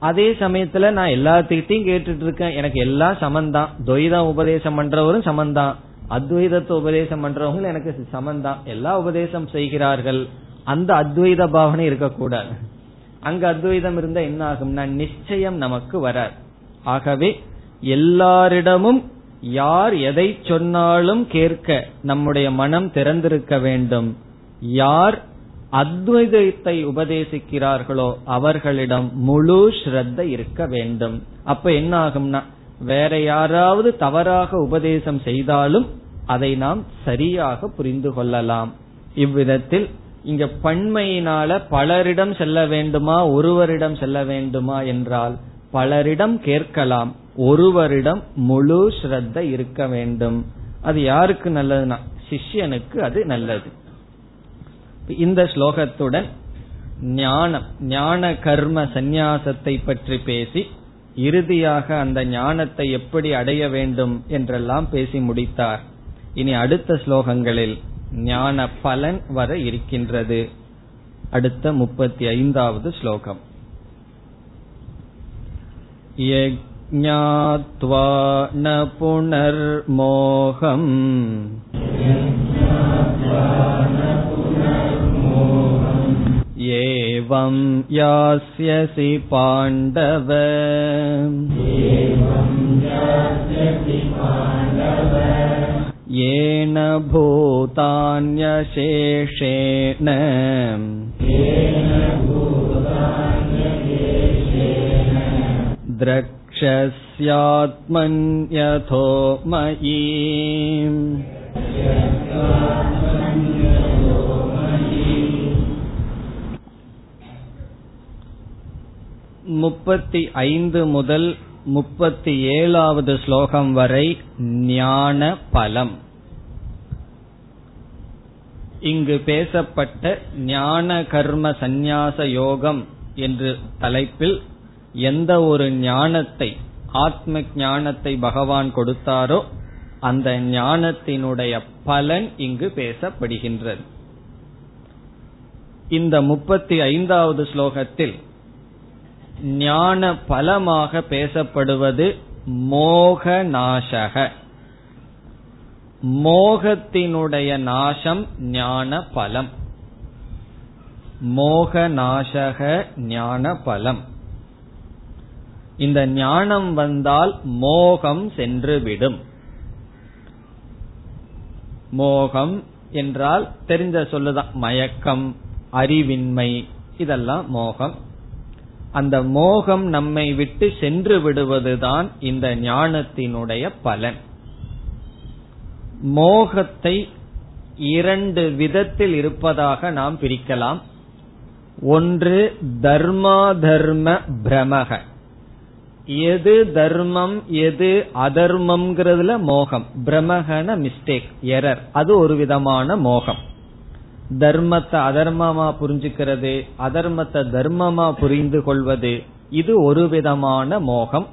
அதே சமயத்துல நான் எல்லாத்துக்கிட்டையும் கேட்டுட்டு இருக்கேன் எனக்கு எல்லாம் சமந்தான் துவைதம் உபதேசம் பண்றவரும் சமந்தான் அத்வைதத்தை உபதேசம் பண்றவங்க எனக்கு சமந்தான் எல்லா உபதேசம் செய்கிறார்கள். அந்த அத்வைத பாவனை இருக்கக்கூடாது. அங்க அத்வைதம் இருந்தா என்ன ஆகும்னா நிச்சயம் நமக்கு வராது. ஆகவே எல்லாரிடமும் யார் எதை சொன்னாலும் கேட்க நம்முடைய மனம் திறந்திருக்க வேண்டும். யார் அத்வைதத்தை உபதேசிக்கிறார்களோ அவர்களிடம் முழு ஸ்ரத்த இருக்க வேண்டும். அப்ப என்ன ஆகும்னா வேற யாராவது தவறாக உபதேசம் செய்தாலும் அதை நாம் சரியாக புரிந்து கொள்ளலாம். இவ்விதத்தில் இங்க பண்மையினால பலரிடம் செல்ல வேண்டுமா ஒருவரிடம் செல்ல வேண்டுமா என்றால் பலரிடம் கேட்கலாம் ஒருவரிடம் முழு ஸ்ரத்த இருக்க வேண்டும். அது யாருக்கு நல்லதுன்னா சிஷ்யனுக்கு அது நல்லது. இந்த ஸ்லோகத்துடன் ஞானம் ஞான கர்ம சந்நியாசத்தை பற்றி பேசி இறுதியாக அந்த ஞானத்தை எப்படி அடைய வேண்டும் என்றெல்லாம் பேசி முடித்தார் இனி அடுத்த ஸ்லோகங்களில் ஞான பலன் வர இருக்கின்றது அடுத்த முப்பத்தி ஐந்தாவது ஸ்லோகம் यज्ञात्वा न पुनर्मोहम् एवं यास्यसि पाण्डव येन भूतान्यशेषेण द्रक्ष्यस्यात्मन्यथो मयि முப்பத்தி ஐந்து முதல் முப்பத்தி ஏழாவது ஸ்லோகம் வரை ஞான பலம். இங்கு பேசப்பட்ட ஞான கர்ம சந்நியாச யோகம் என்று தலைப்பில் எந்த ஒரு ஞானத்தை ஆத்ம ஞானத்தை பகவான் கொடுத்தாரோ அந்த ஞானத்தினுடைய பலன் இங்கு பேசப்படுகின்றது. இந்த முப்பத்தி ஐந்தாவது ஸ்லோகத்தில் ஞான பலமாக பேசப்படுவது மோக நாசக மோகத்தினுடைய நாசம் ஞான பலம். மோக நாசக ஞான பலம். இந்த ஞானம் வந்தால் மோகம் சென்றுவிடும். மோகம் என்றால் தெரிஞ்ச சொல்லுதான். மயக்கம் அறிவின்மை இதெல்லாம் மோகம். அந்த மோகம் நம்மை விட்டு சென்று விடுவதுதான் இந்த ஞானத்தினுடைய பலன். மோகத்தை இரண்டு விதத்தில் இருப்பதாக நாம் பிரிக்கலாம். ஒன்று தர்மா தர்ம பிரமக. எது தர்மம் எது அதர்மம்ங்கிறதுல மோகம். பிரமகன மிஸ்டேக் எரர் அது ஒரு விதமான மோகம். தர்மத்தை அதர்மமா புரிஞ்சுக்கிறது அதர்மத்தை தர்மமா புரிந்து கொள்வது இது ஒரு விதமான மோகம்.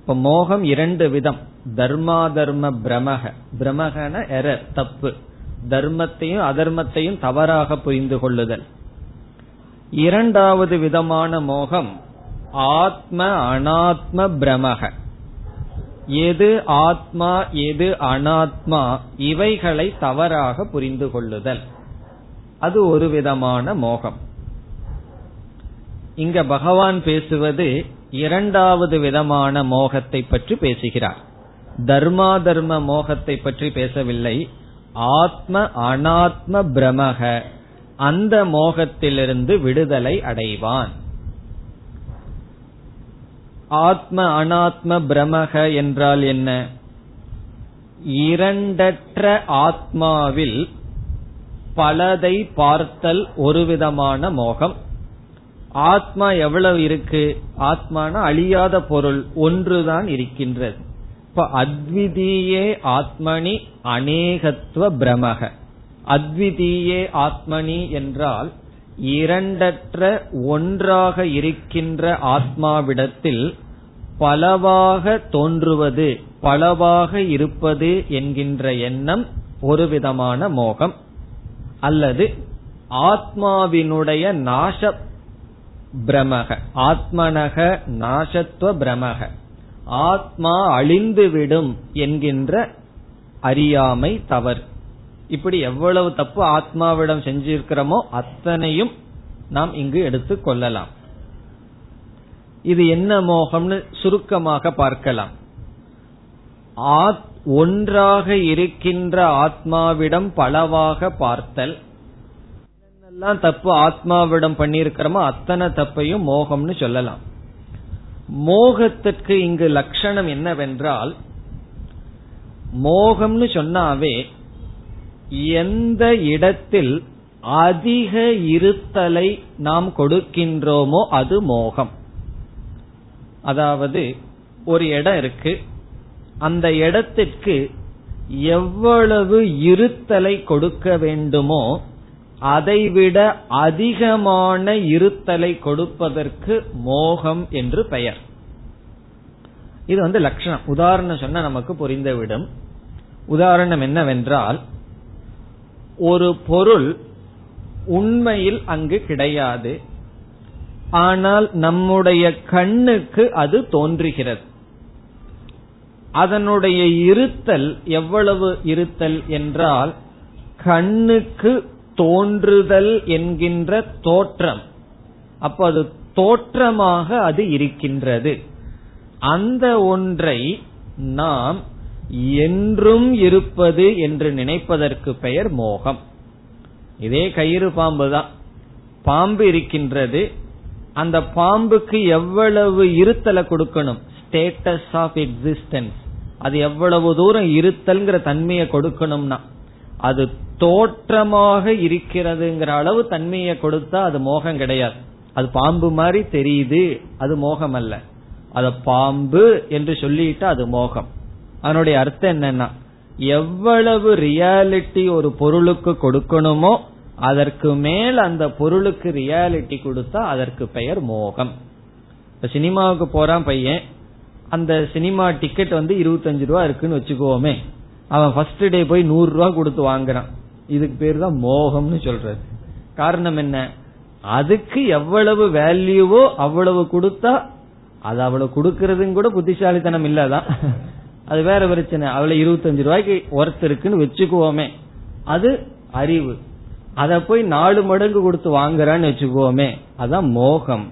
இப்ப மோகம் இரண்டு விதம். தர்மா தர்ம பிரமக பிரமகன எரர் தப்பு. தர்மத்தையும் அதர்மத்தையும் தவறாக புரிந்து கொள்ளுதல். இரண்டாவது விதமான மோகம் ஆத்ம அனாத்ம பிரமக எது ஆத்மா எது அனாத்மா இவைகளை தவறாக புரிந்து கொள்ளுதல். அது ஒரு விதமான மோகம். இங்க பகவான் பேசுவது இரண்டாவது விதமான மோகத்தை பற்றி பேசுகிறார். தர்மா தர்ம மோகத்தை பற்றி பேசவில்லை. ஆத்ம அனாத்ம பிரமக. அந்த மோகத்திலிருந்து விடுதலை அடைவான். ஆத்ம அனாத்ம பிரமக என்றால் என்ன? இரண்டற்ற ஆத்மாவில் பலதை பார்த்தல் ஒரு விதமான மோகம். ஆத்மா எவ்வளவு இருக்கு? ஆத்மான அழியாத பொருள் ஒன்றுதான் இருக்கின்றது. இப்ப அத்விதீயே ஆத்மனி அநேகத்துவ பிரமக. அத்விதீயே ஆத்மனி என்றால் இரண்டற்ற ஒன்றாக இருக்கின்ற ஆத்மாவிடத்தில் பலவாக தோன்றுவது பலவாக இருப்பது என்கின்ற எண்ணம் ஒரு விதமான மோகம். அல்லது ஆத்மாவினுடைய நாச பிரமக ஆத்மனக நாசத்துவ பிரமக. ஆத்மா அழிந்துவிடும் என்கின்ற அறியாமை தவறு. இப்படி எவ்வளவு தப்பு ஆத்மாவிடம் செஞ்சிருக்கிறோமோ அத்தனையும் நாம் இங்கு எடுத்துக் கொள்ளலாம். இது என்ன மோகம்னு சுருக்கமாக பார்க்கலாம். ஆத் ஒன்றாக இருக்கின்ற ஆத்மாவிடம் பலவாக பார்த்தல். என்னெல்லாம் தப்பு ஆத்மாவிடம் பண்ணியிருக்கிறோமோ அத்தனை தப்பையும் மோகம்னு சொல்லலாம். மோகத்திற்கு இங்கு லட்சணம் என்னவென்றால் மோகம்னு சொன்னாவே எந்த இடத்தில் அதிக இருத்தலை நாம் கொடுக்கின்றோமோ அது மோகம். அதாவது ஒரு இடம் இருக்கு அந்த இடத்திற்கு எவ்வளவு இருத்தலை கொடுக்க வேண்டுமோ அதைவிட அதிகமான இருத்தலை கொடுப்பதற்கு மோகம் என்று பெயர். இது வந்து லட்சணம் உதாரணம் சொன்னா நமக்கு புரிந்துவிடும். உதாரணம் என்னவென்றால் ஒரு பொருள் உண்மையில் அங்கு கிடையாது. ஆனால் நம்முடைய கண்ணுக்கு அது தோன்றுகிறது. அதனுடைய இருத்தல் எவ்வளவு இருத்தல் என்றால் கண்ணுக்கு தோன்றுதல் என்கின்ற தோற்றம். அப்ப அது தோற்றமாக அது இருக்கின்றது. அந்த ஒன்றை நாம் என்றும் இருப்பது என்று நினைப்பதற்கு பெயர் மோகம். இதே கயிறு பாம்பு தான். பாம்பு இருக்கின்றது. அந்த பாம்புக்கு எவ்வளவு இருத்தலை கொடுக்கணும்? ஸ்டேட்டஸ் ஆஃப் எக்ஸிஸ்டன்ஸ் அது எவ்வளவு தூரம் இருத்தல்ங்கிற தன்மையை கொடுக்கணும்னா அது தோற்றமாக இருக்கிறதுங்கிற அளவு தன்மையை கொடுத்தா அது மோகம் கிடையாது. அது பாம்பு மாதிரி தெரியுது அது மோகம் அல்ல அது பாம்பு என்று சொல்லிட்டு அது மோகம். அதனுடைய அர்த்தம் என்னன்னா எவ்வளவு ரியாலிட்டி ஒரு பொருளுக்கு கொடுக்கணுமோ அதற்கு மேல் அந்த பொருளுக்கு ரியாலிட்டி கொடுத்தா அதற்கு பெயர் மோகம். இப்ப சினிமாவுக்கு போறான் பையன் அந்த சினிமா டிக்கெட் வந்து இருபத்தஞ்சு ரூபா இருக்குன்னு வச்சுக்கோமே. அவன் ஃபர்ஸ்ட் டே போய் நூறு ரூபா கொடுத்து வாங்குறான். இதுக்கு பேர் தான் மோகம்னு சொல்றது. காரணம் என்ன? அதுக்கு எவ்வளவு வேல்யூவோ அவ்வளவு கொடுத்தா அது அவ்வளவு கொடுக்கறதும் கூட புத்திசாலித்தனம் இல்லதான். அது வேற பிரச்சனை. அவளை இருபத்தஞ்சு ரூபாய்க்கு ஒர்த் இருக்குன்னு வச்சுக்குவோமே அது அறிவு. அத போய் நாலு மடங்கு கொடுத்து வாங்குறான்னு வச்சுக்குவோமே அதான் மோகம்.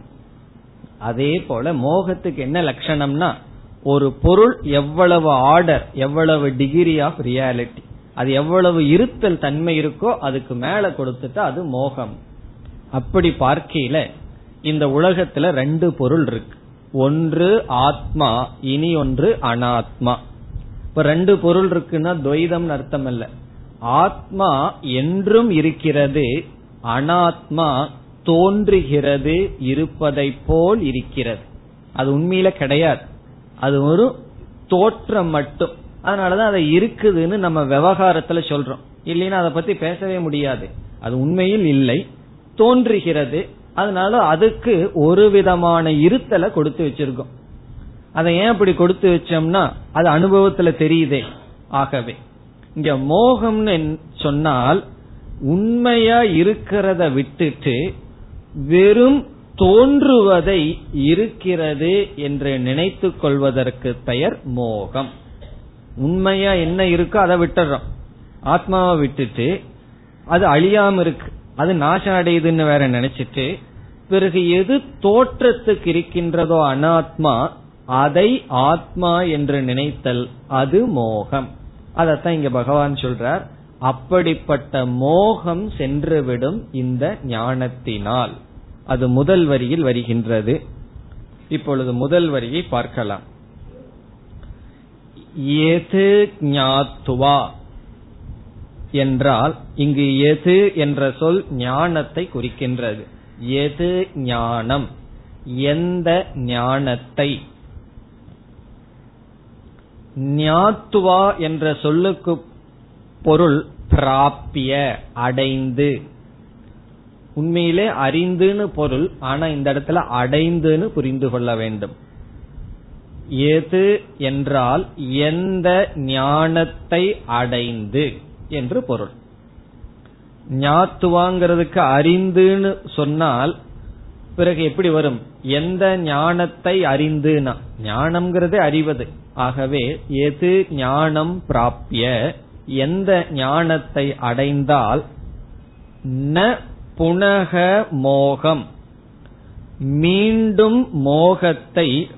அதே போல மோகத்துக்கு என்ன லட்சணம்னா ஒரு பொருள் எவ்வளவு ஆர்டர் எவ்வளவு டிகிரி ஆஃப் ரியாலிட்டி அது எவ்வளவு இருத்தல் தன்மை இருக்கோ அதுக்கு மேல கொடுத்துட்டா அது மோகம். அப்படி பார்க்கையில இந்த உலகத்துல ரெண்டு பொருள் இருக்கு. ஒன்று ஆத்மா இனி ஒன்று அனாத்மா. இப்ப ரெண்டு பொருள் இருக்குன்னா துவைதம் அர்த்தம் அல்ல ஆத்மா என்றும் இருக்கிறது அனாத்மா தோன்றுகிறது இருப்பதை போல் இருக்கிறது. அது உண்மையில கிடையாது. அது ஒரு தோற்றம் மட்டும். அதனாலதான் அதை இருக்குதுன்னு நம்ம விவகாரத்துல சொல்றோம். இல்லைன்னா அதை பத்தி பேசவே முடியாது. அது உண்மையில் இல்லை. தோன்றுகிறது. அதனால அதுக்கு ஒரு விதமான இருத்தலை கொடுத்து வச்சிருக்கோம். அதை ஏன் அப்படி கொடுத்து வச்சோம்னா அது அனுபவத்துல தெரியுதே. ஆகவே இங்க மோகம்னு சொன்னால் உண்மையா இருக்கிறத விட்டுட்டு வெறும் தோன்றுவதை இருக்கிறது என்று நினைத்து கொள்வதற்கு பெயர் மோகம். உண்மையா என்ன இருக்கோ அதை விட்டுறோம். ஆத்மாவை விட்டுட்டு அது அழியாம இருக்கு. அது நாசம் அடையுதுன்னு வேற நினைச்சிட்டு பிறகு எது தோற்றத்துக்கு இருக்கின்றதோ அனாத்மா அதை ஆத்மா என்று நினைத்தல் அது மோகம். அதத்தான் இங்க பகவான் சொல்றார். அப்படிப்பட்ட மோகம் சென்றுவிடும் இந்த ஞானத்தினால். அது முதல் வரியில் வருகின்றது. இப்பொழுது முதல் வரியை பார்க்கலாம். எது ஞாத்துவா? என்றால் இங்கு எது என்ற சொல் ஞானத்தை குறிக்கின்றது. எது ஞானம்? எந்த ஞானத்தை? ஞாத்துவா என்ற சொல்லுக்கு பொருள் பிராப்பிய அடைந்து. உண்மையிலே அறிந்துன்னு பொருள் ஆனா இந்த இடத்துல அடைந்துன்னு புரிந்து கொள்ள வேண்டும். எது என்றால் எந்த ஞானத்தை அடைந்து என்று பொருள். ஞாத்துவாங்கிறதுக்கு அறிந்துன்னு சொன்னால் பிறகு எப்படி வரும்? எந்த ஞானத்தை அறிந்துனா ஞானம்ங்கிறதே அறிவது. ஆகவே எது ஞானம் பிராப்பிய எந்த ஞானத்தை அடைந்தால் ந புனக மோகம். மீண்டும் மோகத்தை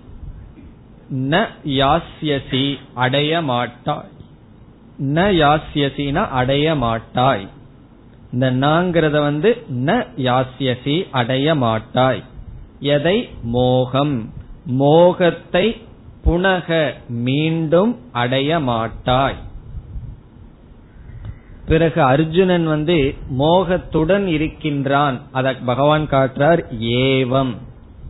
ந யாஸ்யசி அடைய மாட்டாய். ந யாஸ்யசினா அடைய மாட்டாய். இந்த நாங்கிறத வந்து ந யாஸ்யசி அடைய மாட்டாய். எதை? மோகம். மோகத்தை புனக மீண்டும் அடைய மாட்டாய். பிறகு அர்ஜுனன் வந்து மோகத்துடன் இருக்கின்றான். அத பகவான் காட்டுறார் ஏவம்.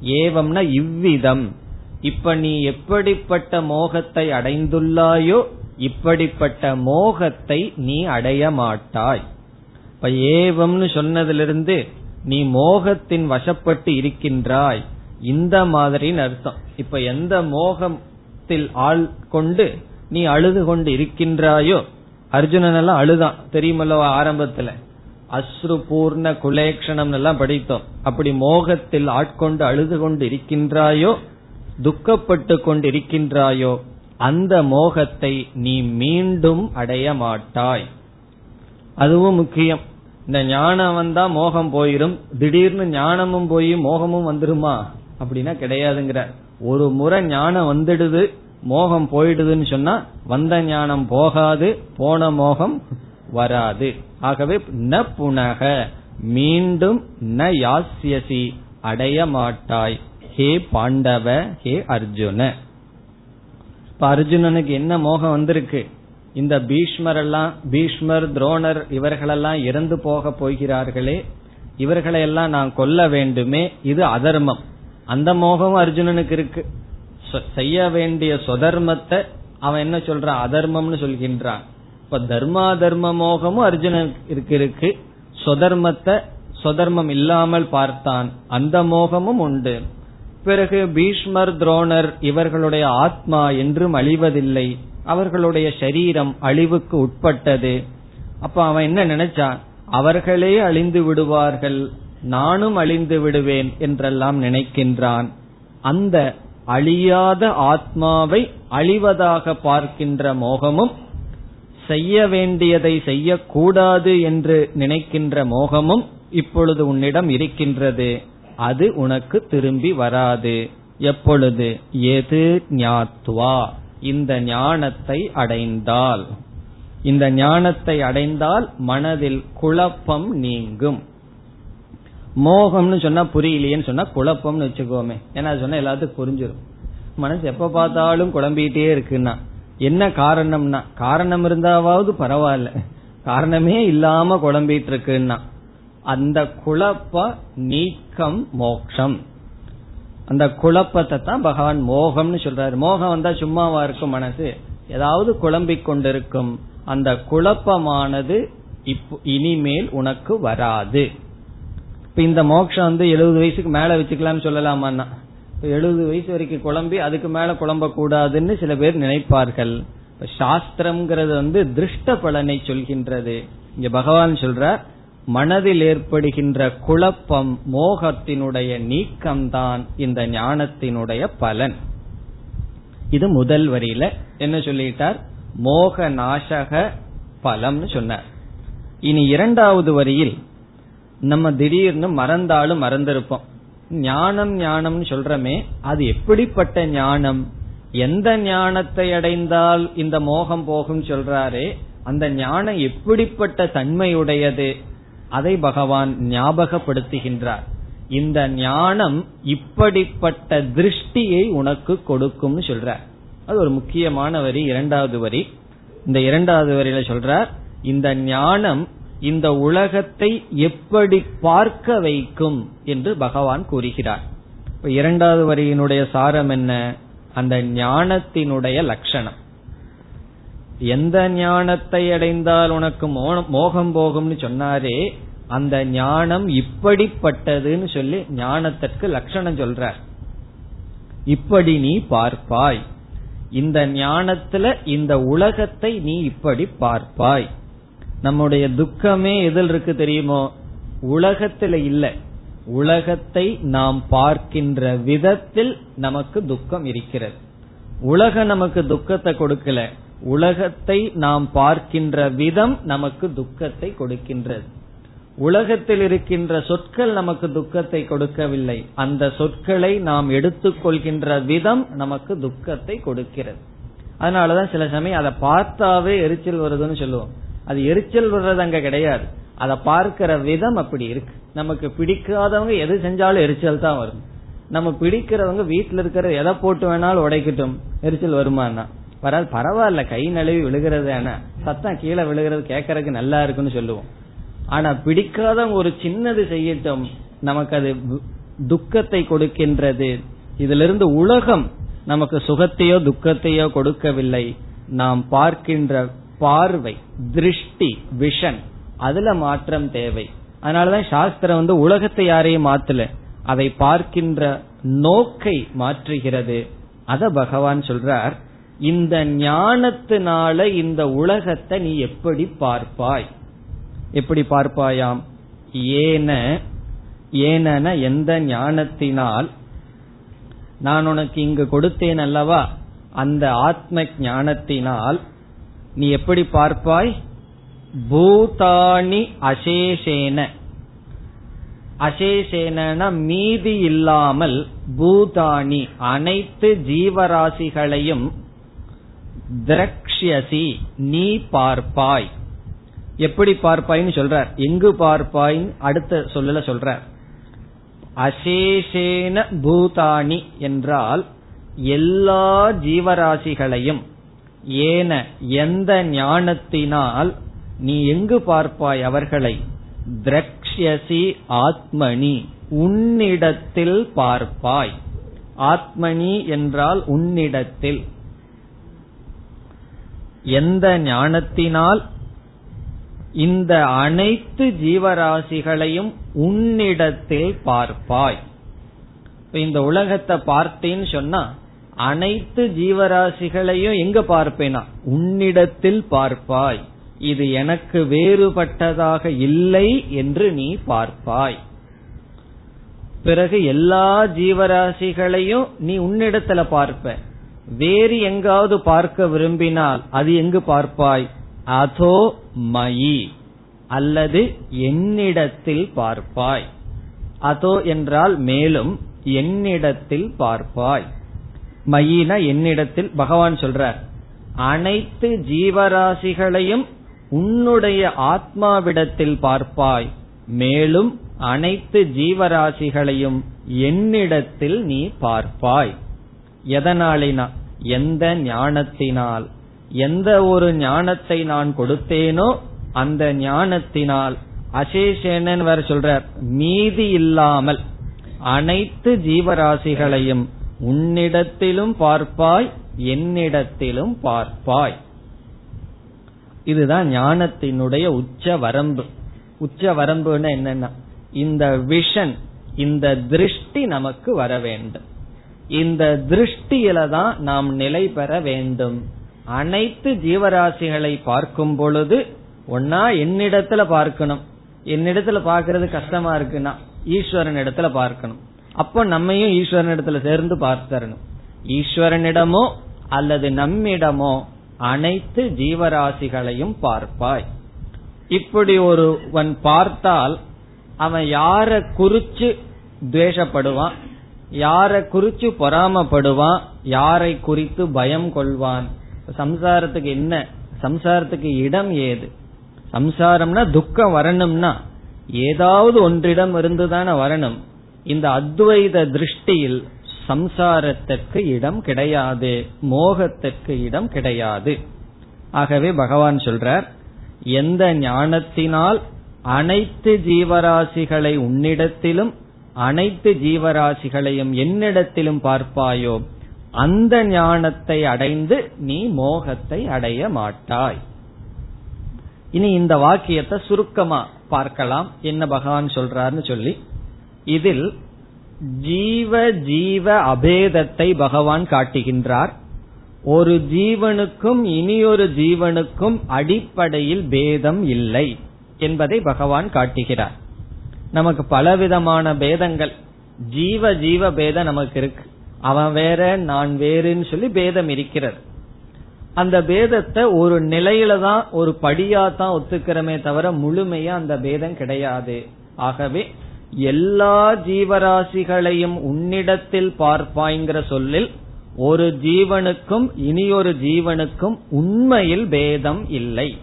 ஏவம்னா இவ்விதம். இப்ப நீ எப்படிப்பட்ட மோகத்தை அடைந்துள்ளாயோ இப்படிப்பட்ட மோகத்தை நீ அடைய மாட்டாய். இப்ப ஏவம்னு சொன்னதிலிருந்து நீ மோகத்தின் வசப்பட்டு இருக்கின்றாய். இந்த மாதிரின்னு அர்த்தம். இப்ப எந்த மோகத்தில் ஆள் கொண்டு நீ அழுது கொண்டு இருக்கின்றாயோ அர்ஜுனன் எல்லாம் அழுதான். தெரியுமல்லவா ஆரம்பத்துல. அஸ்ரு பூர்ண குலேக்ஷணம் எல்லாம் படித்தோம். அப்படி மோகத்தில் ஆட்கொண்டு அழுது கொண்டு இருக்கின்றாயோ துக்கப்பட்டு கொண்டு இருக்கின்றாயோ அந்த மோகத்தை நீ மீண்டும் அடைய மாட்டாய். அதுவும் முக்கியம். இந்த ஞானம் வந்தா மோகம் போயிரும். திடீர்னு ஞானமும் போய் மோகமும் வந்துருமா? அப்படின்னா கிடையாதுங்கிற. ஒரு முறை ஞானம் வந்துடுது. மோகம் போயிடுதுன்னு சொன்னா வந்த ஞானம் போகாது போன மோகம் வராது. ஆகவே ந புனக மீண்டும் ந யாசியசி அடைய மாட்டாய். ஹே பாண்டவ ஹே அர்ஜுன. இப்ப அர்ஜுனனுக்கு என்ன மோகம் வந்திருக்கு? இந்த பீஷ்மர் எல்லாம் பீஷ்மர் துரோணர் இவர்களெல்லாம் இறந்து போக போகிறார்களே இவர்களை எல்லாம் நான் கொல்ல வேண்டுமே இது அதர்மம். அந்த மோகம் அர்ஜுனனுக்கு இருக்கு. செய்ய வேண்டிய சொதர்மத்தை அவன் என்ன சொல்றான் அதர்மம்னு சொல்கின்றான். இப்ப தர்மா தர்ம மோகமும் அர்ஜுனனுக்கு இருக்கு. சொதர்மத்தை சொதர்மம் இல்லாமல் பார்த்தான். அந்த மோகமும் உண்டு. பிறகு பீஷ்மர் துரோணர் இவர்களுடைய ஆத்மா என்றும் அழிவதில்லை. அவர்களுடைய சரீரம் அழிவுக்கு உட்பட்டது. அப்ப அவன் என்ன நினைச்சான்? அவர்களே அழிந்து விடுவார்கள். நானும் அழிந்து விடுவேன் என்றெல்லாம் நினைக்கின்றான். அந்த அழியாத ஆத்மாவை அழிவதாக பார்க்கின்ற மோகமும் செய்ய வேண்டியதை செய்யக்கூடாது என்று நினைக்கின்ற மோகமும் இப்பொழுது உன்னிடம் இருக்கின்றது. அது உனக்கு திரும்பி வராது. எப்பொழுது? எது ஞாத்வா? இந்த ஞானத்தை அடைந்தால். இந்த ஞானத்தை அடைந்தால் மனதில் குழப்பம் நீங்கும். மோகம்னு சொன்னா புரியலையேன்னு சொன்னா குழப்பம்னு வச்சுக்கோமே. ஏன்னா சொன்னா எல்லாத்துக்கும் புரிஞ்சிடும் மனசு எப்ப பார்த்தாலும் குழம்பிட்டே இருக்குன்னா என்ன காரணம்னா காரணம் இருந்தாவது பரவாயில்ல. காரணமே இல்லாம குழம்பிட்டு இருக்குன்னா அந்த குழப்ப நீக்கம் மோக்ஷம். அந்த குழப்பத்தை தான் பகவான் மோகம்னு சொல்றாரு. மோகம் வந்தா சும்மாவா இருக்கும் மனசு. ஏதாவது குழம்பிக் கொண்டிருக்கும். அந்த குழப்பமானது இனிமேல் உனக்கு வராது. இப்ப இந்த மோட்சம் வந்து எழுபது வயசுக்கு மேல வச்சுக்கலாம்னு சொல்லலாமா எழுபது வயசு வரைக்கும் குழம்பி அதுக்கு மேல குழம்ப கூடாதுன்னு சில பேர் நினைப்பார்கள். சாஸ்திரம்ங்கிறது வந்து திருஷ்ட பலனை சொல்கின்றது. இங்க பகவான் சொல்ற மனதில் ஏற்படுகின்ற குழப்பம் மோகத்தினுடைய நீக்கம்தான் இந்த ஞானத்தினுடைய பலன். இது முதல் வரியில என்ன சொல்லிட்டார்? மோக நாசக பலம்னு சொன்னார். இனி இரண்டாவது வரியில் நம்ம திடீர்னு மறந்தாலும் மறந்திருப்போம். ஞானம் ஞானம்னு சொல்றமே அது எப்படிப்பட்ட ஞானம்? எந்த ஞானத்தை அடைந்தால் இந்த மோகம் போகும் சொல்றாரே அந்த ஞானம் எப்படிப்பட்ட தன்மையுடையது? அதை பகவான் ஞாபகப்படுத்துகின்றார். இந்த ஞானம் இப்படிப்பட்ட திருஷ்டியை உனக்கு கொடுக்கும்னு சொல்றார். அது ஒரு முக்கியமான வரி இரண்டாவது வரி. இந்த இரண்டாவது வரியில சொல்றார் இந்த ஞானம் இந்த உலகத்தை எப்படி பார்க்க வைக்கும் என்று பகவான் கூறுகிறார். இப்ப இரண்டாவது வரியினுடைய சாரம் என்ன? அந்த ஞானத்தினுடைய லட்சணம். எந்த ஞானத்தை அடைந்தால் உனக்கு மோகம் போகும்னு சொன்னாரே அந்த ஞானம் இப்படிப்பட்டதுன்னு சொல்லி ஞானத்திற்கு லட்சணம் சொல்றார். இப்படி நீ பார்ப்பாய். இந்த ஞானத்துல இந்த உலகத்தை நீ இப்படி பார்ப்பாய். நம்முடைய துக்கமே எதில் இருக்கு தெரியுமோ? உலகத்துல இல்ல. உலகத்தை நாம் பார்க்கின்ற விதத்தில் நமக்கு துக்கம் இருக்கிறது. உலகம் நமக்கு துக்கத்தை கொடுக்கல. உலகத்தை நாம் பார்க்கின்ற விதம் நமக்கு துக்கத்தை கொடுக்கின்றது. உலகத்தில் இருக்கின்ற சொற்கள் நமக்கு துக்கத்தை கொடுக்கவில்லை. அந்த சொற்களை நாம் எடுத்துக்கொள்கின்ற விதம் நமக்கு துக்கத்தை கொடுக்கிறது. அதனாலதான் சில சமயம் அதை பார்த்தாவே எரிச்சல் வருதுன்னு சொல்லுவோம். அது எரிச்சல் வர்றது அங்க கிடையாது. அதை பார்க்கிற விதம் அப்படி இருக்கு. நமக்கு பிடிக்காதவங்க எது செஞ்சாலும் எரிச்சல் தான் வரும். நம்ம பிடிக்கிறவங்க வீட்டுல இருக்கிற எதை போட்டு வேணாலும் உடைக்கட்டும். எரிச்சல் வருமானா? வராது பரவாயில்ல. கை நழுவி விழுகிறது சத்தம் கீழே விழுகிறது கேட்கறதுக்கு நல்லா இருக்குன்னு சொல்லுவோம். ஆனா பிடிக்காதவங்க ஒரு சின்னது செய்யட்டும். நமக்கு அது துக்கத்தை கொடுக்கின்றது. இதிலிருந்து உலகம் நமக்கு சுகத்தையோ துக்கத்தையோ கொடுக்கவில்லை. நாம் பார்க்கின்ற பார்வை திருஷ்டி விஷன் அதுல மாற்றம் தேவை. அதனாலதான் சாஸ்திரம் வந்து உலகத்தை யாரையும் மாத்தல அதை பார்க்கின்ற நோக்கை மாற்றுகிறது. அத பகவான் சொல்றார் இந்த ஞானத்தினால இந்த உலகத்தை நீ எப்படி பார்ப்பாய்? எப்படி பார்ப்பாயாம்? ஏன ஏனென எந்த ஞானத்தினால் நான் உனக்கு இங்கு கொடுத்தேன் அல்லவா? அந்த ஆத்ம ஞானத்தினால் நீ எப்படி பார்ப்பாய்? பூதாணி அசேஷேன. அசேஷேன மீதி இல்லாமல் பூதாணி அனைத்து ஜீவராசிகளையும் திரக்ஷசி நீ பார்ப்பாய். எப்படி பார்ப்பாய்னு சொல்றார். எங்கு பார்ப்பாய் அடுத்த சொல்லல சொல்றார். அசேஷேன பூதாணி என்றால் எல்லா ஜீவராசிகளையும் ஏன எந்த ஞானத்தினால் நீ எங்கு பார்ப்பாய் அவர்களை? திரக்ஷசி ஆத்மனி உன்னிடத்தில் பார்ப்பாய். ஆத்மனி என்றால் உன்னிடத்தில். எந்த ஞானத்தினால்? இந்த அனைத்து ஜீவராசிகளையும் உன்னிடத்தில் பார்ப்பாய். இந்த உலகத்தை பார்த்தேன்னு சொன்னா அனைத்து ஜீவராசிகளையும் எங்க பார்ப்பேனா? உன்னிடத்தில் பார்ப்பாய். இது எனக்கு வேறுபட்டதாக இல்லை என்று நீ பார்ப்பாய். பிறகு எல்லா ஜீவராசிகளையும் நீ உன்னிடத்துல பார்ப்ப. வேறு எங்காவது பார்க்க விரும்பினால் அது எங்கு பார்ப்பாய்? அதோ மயி. அல்லது என்னிடத்தில் பார்ப்பாய். அதோ என்றால் மேலும் என்னிடத்தில் பார்ப்பாய். மயின என்னிடத்தில் பகவான் சொல்றார் அனைத்து ஜீவராசிகளையும் உன்னுடைய ஆத்மாவிடத்தில் பார்ப்பாய் மேலும் அனைத்து ஜீவராசிகளையும் என்னிடத்தில் நீ பார்ப்பாய். எதனாலினா எந்த ஞானத்தினால் எந்த ஒரு ஞானத்தை நான் கொடுத்தேனோ அந்த ஞானத்தினால் அசேஷேனன் வேற சொல்றார் மீதி இல்லாமல் அனைத்து ஜீவராசிகளையும் உன்னிடத்திலும் பார்ப்பாய் என்னிடத்திலும் பார்ப்பாய். இதுதான் ஞானத்தினுடைய உச்ச வரம்பு. உச்ச வரம்புன்னு என்னன்னா இந்த விஷன் இந்த திருஷ்டி நமக்கு வர வேண்டும். இந்த திருஷ்டியில தான் நாம் நிலை பெற வேண்டும். அனைத்து ஜீவராசிகளை பார்க்கும் பொழுது ஒன்னா என்னிடத்துல பார்க்கணும். என்னிடத்துல பார்க்கறது கஷ்டமா இருக்குன்னா ஈஸ்வரன் இடத்துல பார்க்கணும். அப்போ நம்மையும் ஈஸ்வரன் இடத்துல சேர்ந்து பார்த்தரணும் ஈஸ்வரனிடமோ அல்லது நம்மிடமோ அனைத்து ஜீவராசிகளையும் பார்ப்பாய். இப்படி ஒருவன் பார்த்தால் அவன் யார குறிச்சு துவேஷப்படுவான் யார குறிச்சு பொறாமப்படுவான் யாரை குறித்து பயம் கொள்வான். சம்சாரத்துக்கு என்ன? சம்சாரத்துக்கு இடம் ஏது? சம்சாரம்னா துக்கம் வரணும்னா ஏதாவது ஒன்றிடம் இருந்துதானே வரணும். இந்த அத்வைத திருஷ்டியில் சம்சாரத்திற்கு இடம் கிடையாது மோகத்திற்கு இடம் கிடையாது. ஆகவே பகவான் சொல்றார் எந்த ஞானத்தினால் அனைத்து ஜீவராசிகளை உன்னிடத்திலும் அனைத்து ஜீவராசிகளையும் என்னிடத்திலும் பார்ப்பாயோ அந்த ஞானத்தை அடைந்து நீ மோகத்தை அடைய மாட்டாய். இனி இந்த வாக்கியத்தை சுருக்கமா பார்க்கலாம். என்ன பகவான் சொல்றாருன்னு சொல்லி இதில் ஜீவ ஜீவ அபேதத்தை பகவான் காட்டுகின்றார். ஒரு ஜீவனுக்கும் இனியொரு ஜீவனுக்கும் அடிப்படையில் பேதம் இல்லை என்பதை பகவான் காட்டுகிறார். நமக்கு பலவிதமான பேதங்கள் ஜீவ ஜீவ பேதம் நமக்கு இருக்கு. அவன் வேற நான் வேறுன்னு சொல்லி பேதம் இருக்கிறது. அந்த பேதத்தை ஒரு நிலையில தான் ஒரு படியா தான் ஒத்துக்கிறமே தவிர முழுமையா அந்த பேதம் கிடையாது. ஆகவே எல்லா ஜீவராசிகளையும் உன்னிடத்தில் பார்ப்பாய்ங்கிற சொல்லில் ஒரு ஜீவனுக்கும் இனியொரு ஜீவனுக்கும் உண்மையில் பேதம் இல்லை.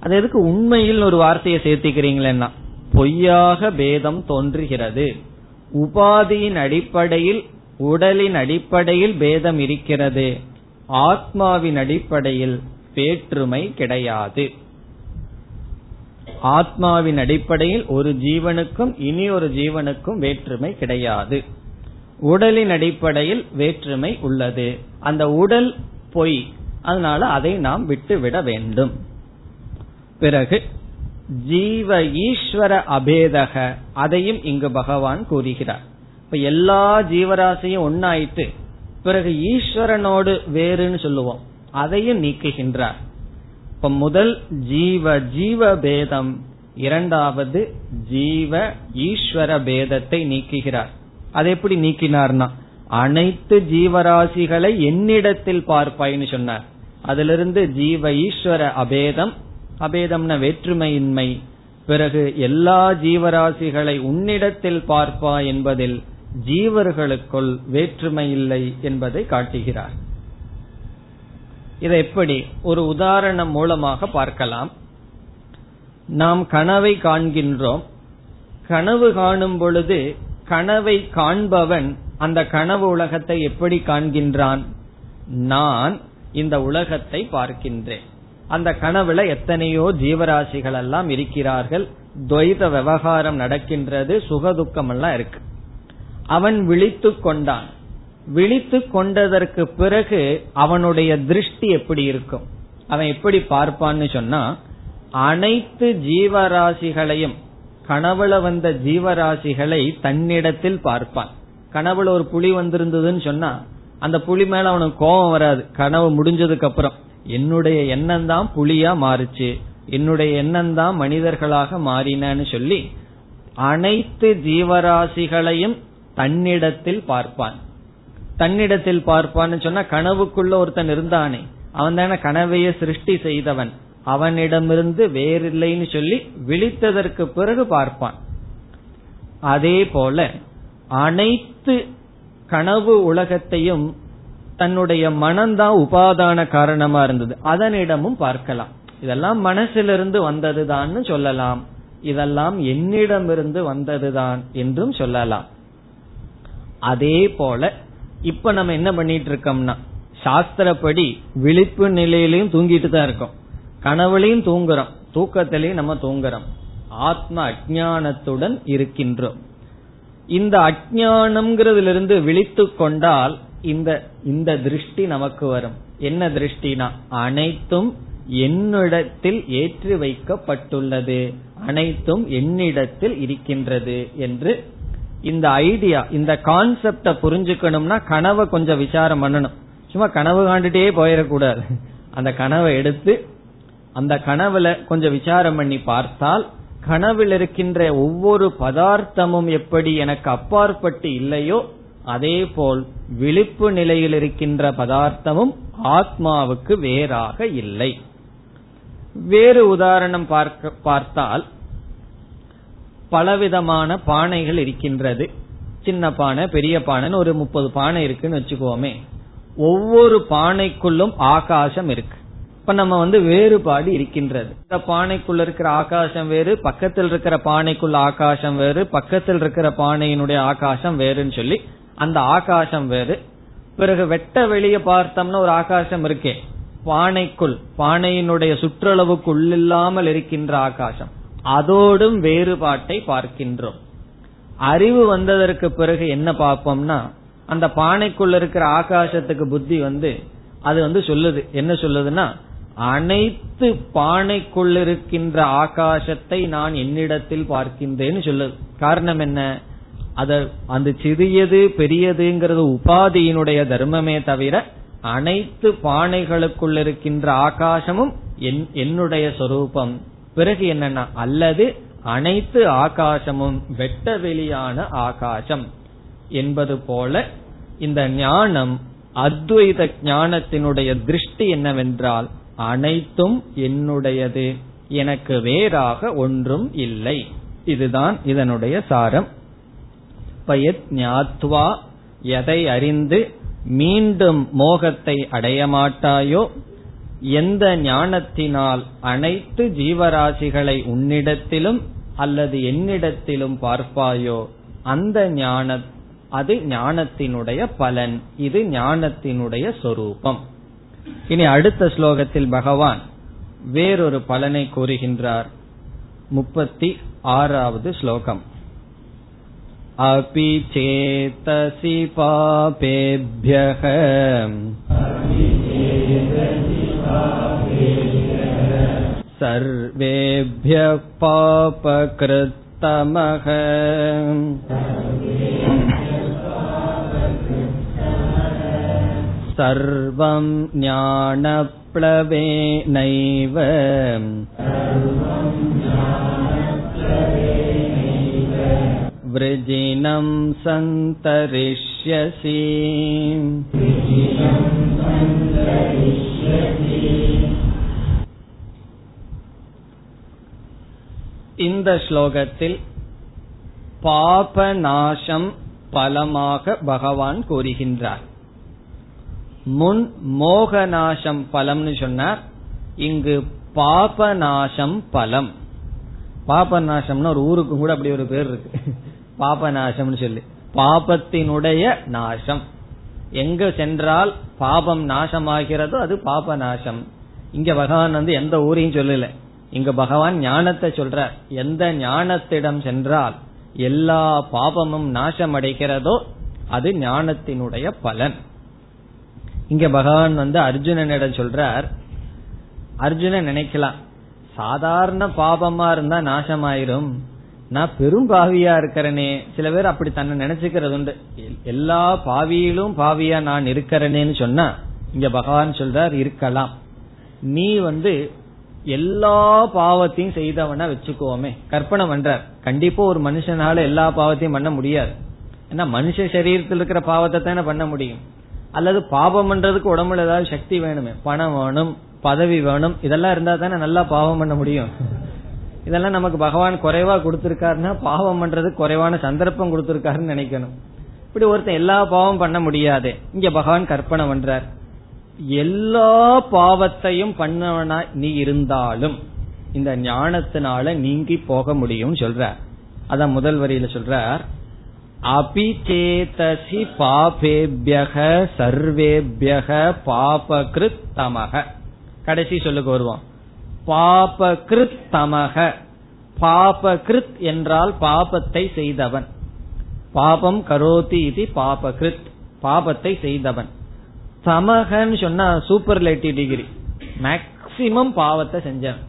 அது எதுக்கு உண்மையில் ஒரு வார்த்தையை சேர்த்திக்கிறீங்களேன்னா பொய்யாக பேதம் தோன்றுகிறது. உபாதியின் அடிப்படையில் உடலின் அடிப்படையில் பேதம் இருக்கிறது. ஆத்மாவின் அடிப்படையில் வேற்றுமை கிடையாது. ஆத்மாவின் அடிப்படையில் ஒரு ஜீவனுக்கும் இனி ஒரு ஜீவனுக்கும் வேற்றுமை கிடையாது. உடலின் அடிப்படையில் வேற்றுமை உள்ளது. அந்த உடல் பொய். அதனால அதை நாம் விட்டுவிட வேண்டும். பிறகு ஜீவ ஈஸ்வர அபேதக. அதையும் இங்கு பகவான் கூறுகிறார். இப்ப எல்லா ஜீவராசியும் ஒன்னாயிட்டு பிறகு ஈஸ்வரனோடு வேறுன்னு சொல்லுவோம். அதையும் நீக்குகின்றார். இப்ப முதல் ஜீவ ஜீவ பேதம். இரண்டாவது ஜீவ ஈஸ்வர பேதத்தை நீக்குகிறார். அதை எப்படி நீக்கினார்னா அனைத்து ஜீவராசிகளை என்னிடத்தில் பார்ப்பாய்னு சொன்னார். அதிலிருந்து ஜீவ ஈஸ்வர அபேதம் அபேதம்ன வேற்றுமையின்மை பிறகு எல்லா ஜீவராசிகளை உன்னிடத்தில் பார்ப்பா என்பதில் ஜீவர்களுக்குள் வேற்றுமை இல்லை என்பதை காட்டுகிறார். இதை எப்படி ஒரு உதாரணம் மூலமாக பார்க்கலாம். நாம் கனவை காண்கின்றோம். கனவு காணும் பொழுது கனவை காண்பவன் அந்த கனவு உலகத்தை எப்படி காண்கின்றான்? நான் இந்த உலகத்தை பார்க்கின்றேன். அந்த கனவுல எத்தனையோ ஜீவராசிகள் எல்லாம் இருக்கிறார்கள். துவைத விவகாரம் நடக்கின்றது சுகதுக்கம் எல்லாம் இருக்கு. அவன் விழித்து கொண்டான். விழித்து கொண்டதற்கு பிறகு அவனுடைய திருஷ்டி எப்படி இருக்கும்? அவன் எப்படி பார்ப்பான்னு சொன்னா அனைத்து ஜீவராசிகளையும் கனவுல வந்த ஜீவராசிகளை தன்னிடத்தில் பார்ப்பான். கனவுல ஒரு புலி வந்திருந்ததுன்னு சொன்னா அந்த புலி மேல அவனுக்கு கோபம் வராது. கனவு முடிஞ்சதுக்கு அப்புறம் என்னுடைய எண்ணம் தான் புலியா மாறுச்சு. என்னுடைய எண்ணம் தான் மனிதர்களாக மாறினு சொல்லி அனைத்து ஜீவராசிகளையும் தன்னிடத்தில் பார்ப்பான். தன்னிடத்தில் பார்ப்பான்னு சொன்னா கனவுக்குள்ள ஒருத்தன் இருந்தானே அவன் தானே கனவையே சிருஷ்டி செய்தவன். அவனிடமிருந்து வேறில்லைன்னு சொல்லி விழித்ததற்கு பிறகு பார்ப்பான். அதே போல அனைத்து கனவு உலகத்தையும் தன்னுடைய மனம்தான் உபாதான காரணமா இருந்தது. அதனிடமும் பார்க்கலாம். இதெல்லாம் மனசிலிருந்து வந்ததுதான் சொல்லலாம். இதெல்லாம் என்னிடமிருந்து வந்ததுதான் என்றும் சொல்லலாம். அதே போல இப்ப நம்ம என்ன பண்ணிட்டு இருக்கோம்னா சாஸ்திரப்படி விழிப்பு நிலையிலையும் தூங்கிட்டு தான் இருக்கோம். கனவுலையும் தூங்குறோம். தூக்கத்திலையும் நம்ம தூங்குறோம். ஆத்ம அஜானத்துடன் இருக்கின்றோம். இந்த அஜானம்ங்கிறதுல விழித்து கொண்டால் இந்த இந்த திருஷ்டி நமக்கு வரும். என்ன திருஷ்டினா அனைத்தும் என்னிடத்தில் ஏற்றி வைக்கப்பட்டுள்ளது. அனைத்தும் என்னிடத்தில் இருக்கின்றது என்று இந்த ஐடியா இந்த கான்செப்ட புரிஞ்சுக்கணும்னா கனவை கொஞ்சம் விசாரம் பண்ணணும். சும்மா கனவு காண்டுட்டே போயிடக்கூடாது. அந்த கனவை எடுத்து அந்த கனவுல கொஞ்சம் விசாரம் பண்ணி பார்த்தால் கனவில் இருக்கின்ற ஒவ்வொரு பதார்த்தமும் எப்படி எனக்கு அப்பாற்பட்டு இல்லையோ அதே போல் விழிப்பு நிலையில் இருக்கின்ற பதார்த்தமும் ஆத்மாவுக்கு வேறாக இல்லை. வேறு உதாரணம் பார்க்க பார்த்தால் பலவிதமான பானைகள் இருக்கின்றது. சின்ன பானை பெரிய பானைன்னு ஒரு முப்பது பானை இருக்குன்னு வச்சுக்கோமே. ஒவ்வொரு பானைக்குள்ளும் ஆகாசம் இருக்கு. இப்ப நம்ம வந்து வேறுபாடு இருக்கின்றது. இந்த பானைக்குள்ள இருக்கிற ஆகாசம் வேறு பக்கத்தில் இருக்கிற பானைக்குள்ள ஆகாசம் வேறு பக்கத்தில் இருக்கிற பானையினுடைய ஆகாசம் வேறுன்னு சொல்லி அந்த ஆகாசம் வேறு. பிறகு வெட்ட வெளியே பார்த்தோம்னா ஒரு ஆகாசம் இருக்கே. பானைக்குள் பானையினுடைய சுற்றளவுக்குள்ளில்லாமல் இருக்கின்ற ஆகாசம். அதோடும் வேறுபாட்டை பார்க்கின்றோம். அறிவு வந்ததற்கு பிறகு என்ன பார்ப்போம்னா அந்த பானைக்குள்ள இருக்கிற ஆகாசத்துக்கு புத்தி வந்து அது வந்து சொல்லுது. என்ன சொல்லுதுன்னா அனைத்து பானைக்குள் இருக்கின்ற ஆகாசத்தை நான் என்னிடத்தில் பார்க்கின்றேன்னு சொல்லுது. காரணம் என்ன? அத அந்த சிறியது பெரியதுங்கிறது உபாதியினுடைய தர்மமே தவிர அனைத்து பானைகளுக்குள் இருக்கின்ற ஆகாசமும் என்னுடைய சொரூபம். பிறகு என்னன்னா அல்லது அனைத்து ஆகாசமும் வெட்ட வெளியான ஆகாசம் என்பது போல இந்த ஞானம் அத்வைத ஞானத்தினுடைய திருஷ்டி என்னவென்றால் அனைத்தும் என்னுடையது. எனக்கு வேறாக ஒன்றும் இல்லை. இதுதான் இதனுடைய சாரம். பயத் ஞாத்வா எதை அறிந்து மீண்டும் மோகத்தை அடைய மாட்டாயோ எந்த ஞானத்தினால் அனைத்து ஜீவராசிகளை உன்னிடத்திலும் அல்லது என்னிடத்திலும் பார்ப்பாயோ அந்த ஞான அது ஞானத்தினுடைய பலன் இது ஞானத்தினுடைய சொரூபம் இனி அடுத்த ஸ்லோகத்தில் பகவான் வேறொரு பலனை கூறுகின்றார் முப்பத்தி ஆறாவது ஸ்லோகம் अपि चेतसि पापेभ्यः सर्वेभ्यः पापकृत्तमः सर्वं ज्ञानप्लवेनैव वृजिनं सन्तरिष्यसि இந்த ஸ்லோகத்தில் பாப நாசம் பலமாக பகவான் கூறுகின்றார் முன் மோகநாசம் பலம்னு சொன்னார் இங்கு பாபநாசம் பலம் பாபநாசம்னு ஒரு ஊருக்கு கூட அப்படி ஒரு பேர் இருக்கு பாபநாசம்னு சொல்லி. பாபத்தினுடைய நாசம். எங்க சென்றால் பாபம் நாசமாகிறதோ அது பாப நாசம் இங்க பகவான் வந்து எந்த ஊரையும் சொல்லல. இங்க பகவான் ஞானத்தை சொல்ற எந்த ஞானத்திடம் சென்றால் எல்லா பாபமும் நாசம் அடைகிறதோ அது ஞானத்தினுடைய பலன். இங்க பகவான் வந்து அர்ஜுனனிடம் சொல்றார். அர்ஜுனன் நினைக்கலாம் சாதாரண பாபமா இருந்தா நாசமாயிரும். நான் பெரும் பாவியா இருக்கிறனே. சில பேர் அப்படி தன்னை நினைச்சுக்கிறது உண்டு. எல்லா பாவியிலும் பாவியா நான் இருக்கிறனேன்னு சொன்னா இங்க பகவான் சொல்றார் இருக்கலாம். நீ வந்து எல்லா பாவத்தையும் செய்தவன வச்சுக்கோமே. கற்பனை பண்றார். கண்டிப்பா ஒரு மனுஷனால எல்லா பாவத்தையும் பண்ண முடியாது. ஏன்னா மனுஷ சரீரத்தில் இருக்கிற பாவத்தை தானே பண்ண முடியும். அல்லது பாவம் பண்றதுக்கு உடம்புல ஏதாவது சக்தி வேணுமே. பணம் வேணும் பதவி வேணும் இதெல்லாம் இருந்தா தானே நல்லா பாவம் பண்ண முடியும். இதெல்லாம் நமக்கு பகவான் குறைவா கொடுத்திருக்காருன்னா பாவம் பண்றது குறைவான சந்தர்ப்பம் கொடுத்திருக்காருன்னு நினைக்கணும். இப்படி ஒருத்தன் எல்லா பாவம் பண்ண முடியாது. இங்க பகவான் கற்பனை பண்றார். எல்லா பாவத்தையும் பண்ணவனா நீ இருந்தாலும் இந்த ஞானத்தினால நீங்கி போக முடியும் சொல்ற அதான் முதல் வரியில சொல்றார். அபிச்சேதசி பாபேபியக சர்வேபியக பாபகிருத் தமக கடைசி சொல்லுக்கு வருவோம். பாபகிருத் தமக பாபகிருத் என்றால் பாபத்தை செய்தவன். பாபம் கரோதி இது பாபகிருத். பாபத்தை செய்தவன். தமகன்னு சொன்னா சூப்பர்லேட்டிவ் டிகிரி மேக்சிமம் பாவத்தை செஞ்சவன்.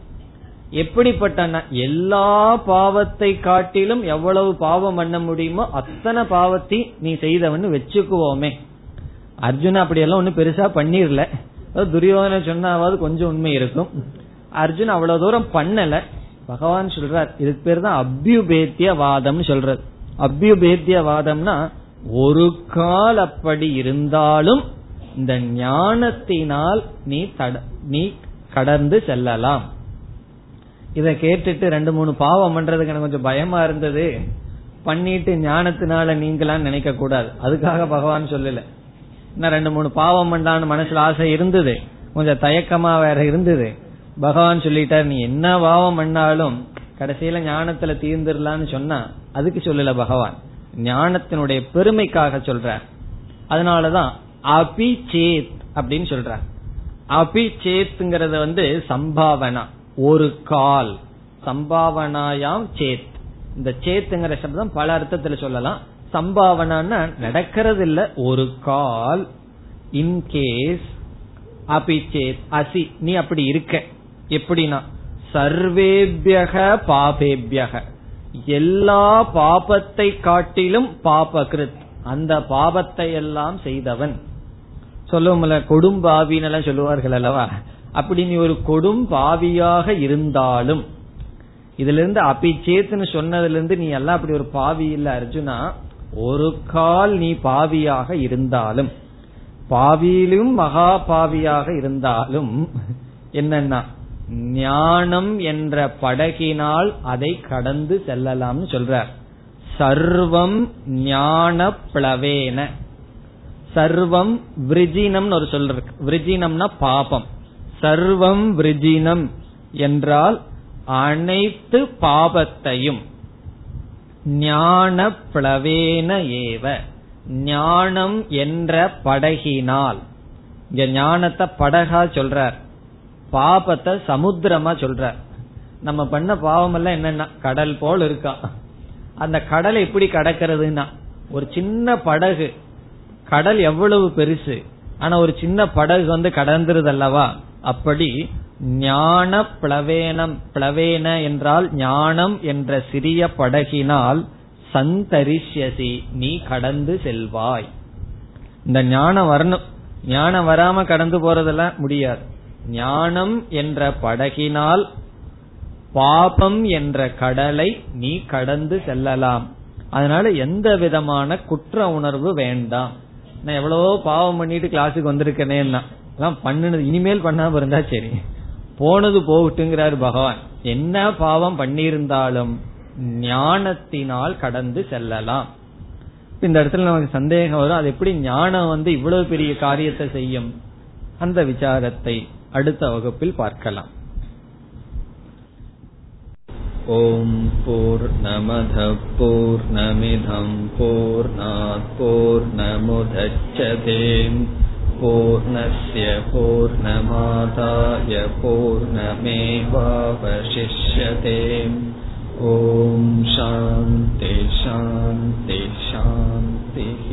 எப்படிப்பட்ட எல்லா பாவத்தை காட்டிலும் எவ்வளவு பாவம் பண்ண முடியுமோ அத்தனை பாவத்தை நீ செய்தவன்னு வச்சுக்குவோமே. அர்ஜுன் அப்படியெல்லாம் ஒன்னும் பெருசா பண்ணிரல. துரியோதன சொன்னாவது கொஞ்சம் உண்மை இருக்கும். அர்ஜுன் அவ்வளவு தூரம் பண்ணல. பகவான் சொல்றார் இதுக்கு பேர் தான் அபியுபேத்திய வாதம் சொல்றது அபியுபேத்திய வாதம்னா ஒரு கால் அப்படி இருந்தாலும் இந்த ஞானத்தினால் நீ நீ கடந்து செல்லலாம். இத கேட்டுட்டு ரெண்டு மூணு பாவம் பண்றதுக்கு எனக்கு கொஞ்சம் பயமா இருந்தது. பண்ணிட்டு ஞானத்தினால நீங்களாம் நினைக்க கூடாது. அதுக்காக பகவான் சொல்லல. இன்னும் ரெண்டு மூணு பாவம் பண்ணான்னு மனசுல ஆசை இருந்தது. கொஞ்சம் தயக்கமா வேற இருந்தது. பகவான் சொல்லிட்டார் நீ என்ன பாவம் பண்ணாலும் கடைசியில ஞானத்துல தீர்ந்துடலான்னு சொன்னா அதுக்கு சொல்லல பகவான். ஞானத்தினுடைய பெருமைக்காக சொல்ற. அதனாலதான் அபி சேத் அப்படின்னு சொல்ற. அபி வந்து சம்பாவனா. ஒரு கால். சம்பாவனாயாம் சேத். இந்த சேத்துங்கிற சப்தம் பல அர்த்தத்துல சொல்லலாம். சம்பாவனா நடக்கிறது இல்ல ஒரு கால். இன்கேஸ் அபி சேத் அசி. நீ அப்படி இருக்க. எப்படின்னா சர்வேபியக பாபேபியக. எல்லா பாபத்தை காட்டிலும் பாபகிருத். அந்த பாபத்தை எல்லாம் செய்தவன். சொல்லுவோம்ல கொடும் பாவின்னு சொல்லுவார்கள் அல்லவா? அப்படி நீ ஒரு கொடும் பாவியாக இருந்தாலும் இதுல இருந்து அபிச்சேத்துன்னு சொன்னதுல இருந்து நீ எல்லாம் அப்படி ஒரு பாவி இல்ல அர்ஜுனா ஒரு கால் நீ பாவியாக இருந்தாலும் பாவியிலும் மகா பாவியாக இருந்தாலும் என்னன்னா ஞானம் என்ற படகினால் அதை கடந்து செல்லலாம்னு சொல்றார். சர்வம் ஞான பிளவேன. சர்வம் விரிஜினம் ஒரு சொல் இருக்கு. விரிஜினம்னா பாபம். சர்வம் விரிஜினம் என்றால் அனைத்து பாபத்தையும் ஞான பிளவேன ஏவ. ஞானம் என்ற படகினால். இங்க ஞானத்தை படகா சொல்றார். பாபத்தை சமுத்திரமா சொல்ற நம்ம பண்ண பாவம் எல்லாம் என்னன்னா கடல் போல் இருக்கா? அந்த கடலை எப்படி கடக்கிறதுனா ஒரு சின்ன படகு கடல் எவ்வளவு பெருசு ஆனா ஒரு சின்ன படகு வந்து கடந்துருது அல்லவா அப்படி ஞான பிளவேனம் பிளவேன என்றால் ஞானம் என்ற சிறிய படகினால் சந்தரிஷ்யசி நீ கடந்து செல்வாய். இந்த ஞானம் வரணும். ஞானம் வராம கடந்து போறதெல்லாம் முடியாது. ஞானம் என்ற படகினால் பாபம் என்ற கடலை நீ கடந்து செல்லலாம். அதனால எந்த விதமான குற்ற உணர்வு வேண்டாம். நான் எவ்வளவோ பாவம் பண்ணிட்டு கிளாஸுக்கு வந்திருக்கேனேன்னா பண்ணுனது இனிமேல் பண்ணாம இருந்தா சரி. போனது போகட்டுங்கிறாரு பகவான். என்ன பாவம் பண்ணியிருந்தாலும் ஞானத்தினால் கடந்து செல்லலாம். இந்த இடத்துல நமக்கு சந்தேகம் வரும். அது எப்படி ஞானம் வந்து இவ்வளவு பெரிய காரியத்தை செய்யும்? அந்த விசாரத்தை அடுத்த வகுப்பில் பார்க்கலாம் ॐ पूर्णमधपूर्णमिधम् पूर्णात्पूर्णमुदच्छते पूर्णस्य पूर्णमादाय पूर्णमेवावशिष्यते ॐ शान्ति शान्ति शान्तिः